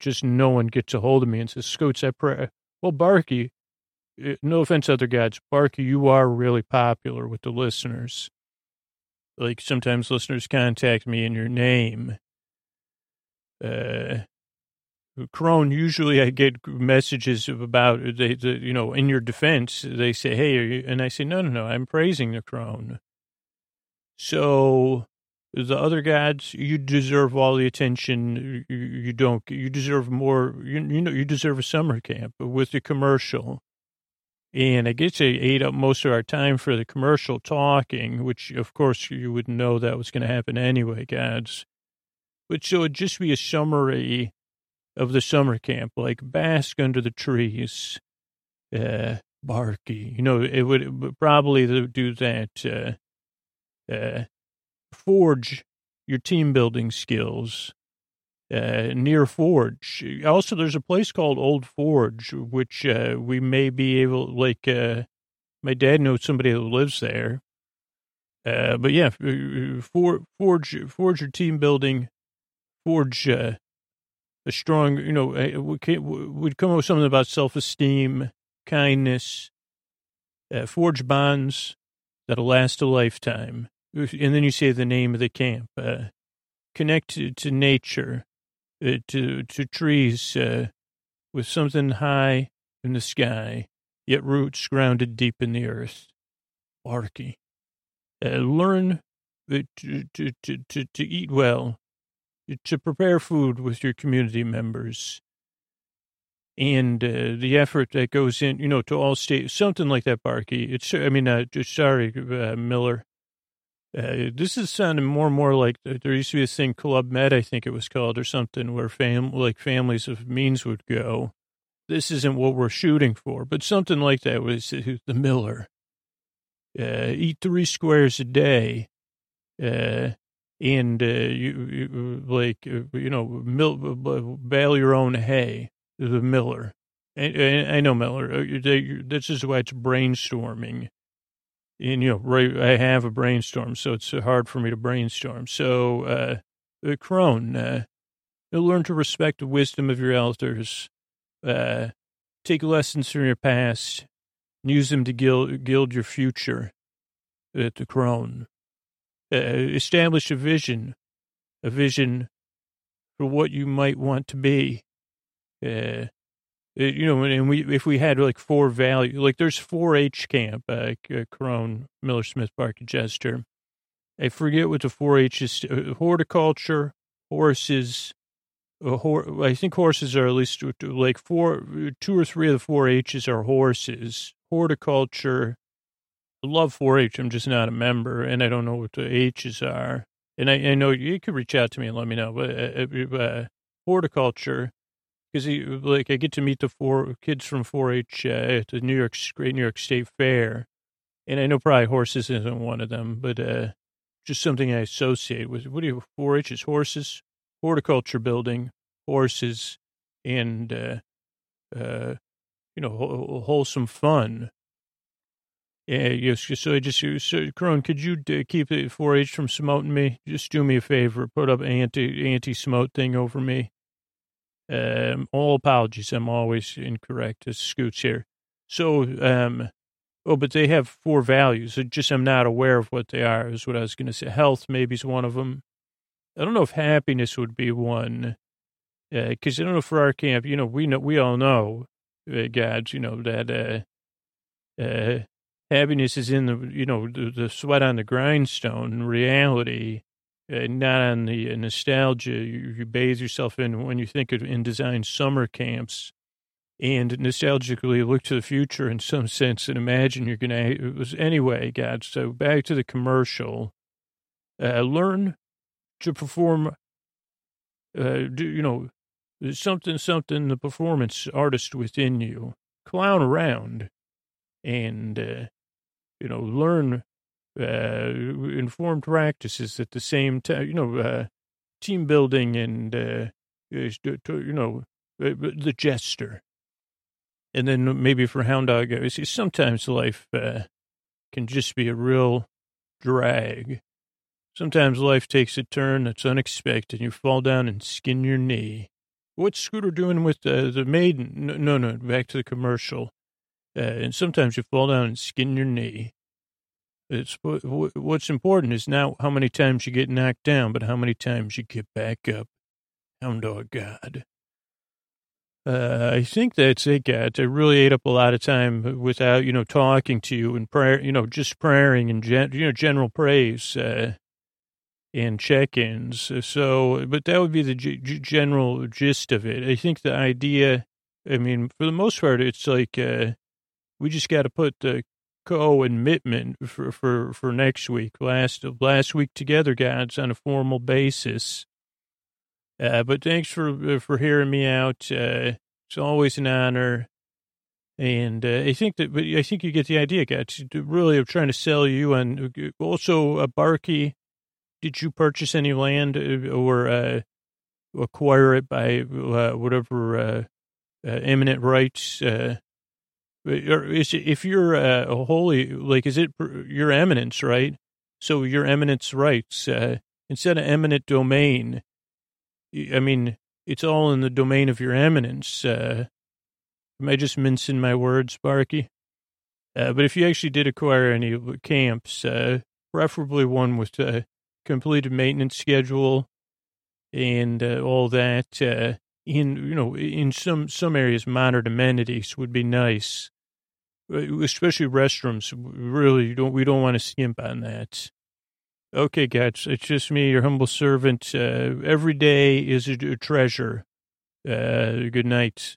Just no one gets a hold of me and says, "Scoots, I pray." Well, Barky, uh, no offense, other guys, Barky, you are really popular with the listeners. Like sometimes listeners contact me in your name. Uh, Crone, usually I get messages about they, the, you know, in your defense, they say, "Hey," and I say, "No, no, no, I'm praising the Crone." So the other gods, you deserve all the attention. You, you don't. You deserve more. You, you, know, you deserve a summer camp with the commercial. And I guess they ate up most of our time for the commercial talking, which of course you would know that was going to happen anyway, gods. But so it'd just be a summary of the summer camp, like bask under the trees, uh, Barky. You know, it would probably do that. Uh, uh, forge your team building skills uh, near Forge. Also, there's a place called Old Forge, which uh, we may be able, like, uh, my dad knows somebody who lives there. Uh, but yeah, uh, for, forge, forge your team building, forge uh, a strong, you know, we would come up with something about self esteem kindness, uh, forge bonds that'll last a lifetime. And then you say the name of the camp. Uh, connect to, to nature, uh, to to trees uh, with something high in the sky, yet roots grounded deep in the earth. Barky. Uh, learn to, to, to, to, to eat well, to prepare food with your community members, and uh, the effort that goes in, you know, to all state, something like that, Barky. It's, I mean, uh, sorry, uh, Miller. Uh, this is sounding more and more like uh, there used to be this thing, Club Med, I think it was called, or something, where fam like families of means would go. This isn't what we're shooting for, but something like that was uh, the Miller. Eat three squares a day, and uh, you, you like you know, bale your own hay. The Miller, I, I know Miller. This is why it's brainstorming and you know, right, I have a brainstorm, so it's hard for me to brainstorm. So, uh, uh Crone, uh, learn to respect the wisdom of your elders, uh, take lessons from your past, use them to gild, gild your future at the Crone. Uh, establish a vision, a vision for what you might want to be. Uh, uh, you know, and we if we had like four value, like there's 4-H camp, uh, Crone, Miller Smith Park, Jester. I forget what the 4-H is. Uh, horticulture, horses. Uh, hor- I think horses are at least like four, two or three of the 4-H's are horses. Horticulture. Love 4-H. I'm just not a member, and I don't know what the H's are. And I, I know you could reach out to me and let me know. But uh, uh, horticulture because like I get to meet the four kids from 4-H uh, at the New York Great New York State Fair, and I know probably horses isn't one of them, but uh, just something I associate with. What do you 4-H is horses, horticulture building, horses, and uh, uh, you know wholesome fun. Yes. So I just, so Crone, could you uh, keep the 4-H from smoting me? Just do me a favor, put up anti anti smote thing over me. Um, all apologies. I'm always incorrect. As Scoots here. So, um, oh, but they have four values. I just I'm not aware of what they are. Is what I was going to say. Health maybe is one of them. I don't know if happiness would be one, because uh, I don't know for our camp. You know, we know we all know, uh, God, you know that uh, uh, happiness is in the you know the, the sweat on the grindstone. Reality not on the uh, nostalgia you, you, bathe yourself in when you think of in design summer camps and nostalgically look to the future in some sense and imagine you're to, it was anyway, God. So back to the commercial, uh, learn to perform, uh, do, you know, something, something, the performance artist within you, clown around and, uh, you know, learn uh, informed practices at the same time, you know, uh, team building and, uh, you know, uh, the jester. And then maybe for Hound Dog, see sometimes life uh, can just be a real drag. Sometimes life takes a turn that's unexpected. You fall down and skin your knee. What's Scooter doing with uh, the maiden? No, no, no, back to the commercial. Uh, and sometimes you fall down and skin your knee. It's what's important is not how many times you get knocked down, but how many times you get back up. Hound dog God. Uh, I think that's it, God. I really ate up a lot of time without, you know, talking to you and prayer, you know, just praying and, gen- you know, general praise, uh, and check-ins. So, but that would be the g- general gist of it. I think the idea, I mean, for the most part, it's like, uh, we just got to put the co-admittment for, for, for next week. Last last week together, guys, on a formal basis. Uh, but thanks for uh, for hearing me out. Uh, it's always an honor, and uh, I think that. But I think you get the idea, guys. Really, I'm trying to sell you. And also, uh, Barkey. did you purchase any land uh, or uh, acquire it by whatever eminent rights? If you're uh, a holy, like, is it your eminence, right? So your eminence rights, uh, instead of eminent domain, I mean, it's all in the domain of your eminence. Uh, Am I just mincing my words, Sparky? Uh, but if you actually did acquire any camps, uh, preferably one with a completed maintenance schedule and uh, all that, uh, in you know, in some some areas, modern amenities would be nice, uh, especially restrooms. Really, you don't we don't want to skimp on that. Okay, guys, it's just me, your humble servant. Uh, every day is a, a treasure. Uh, good night.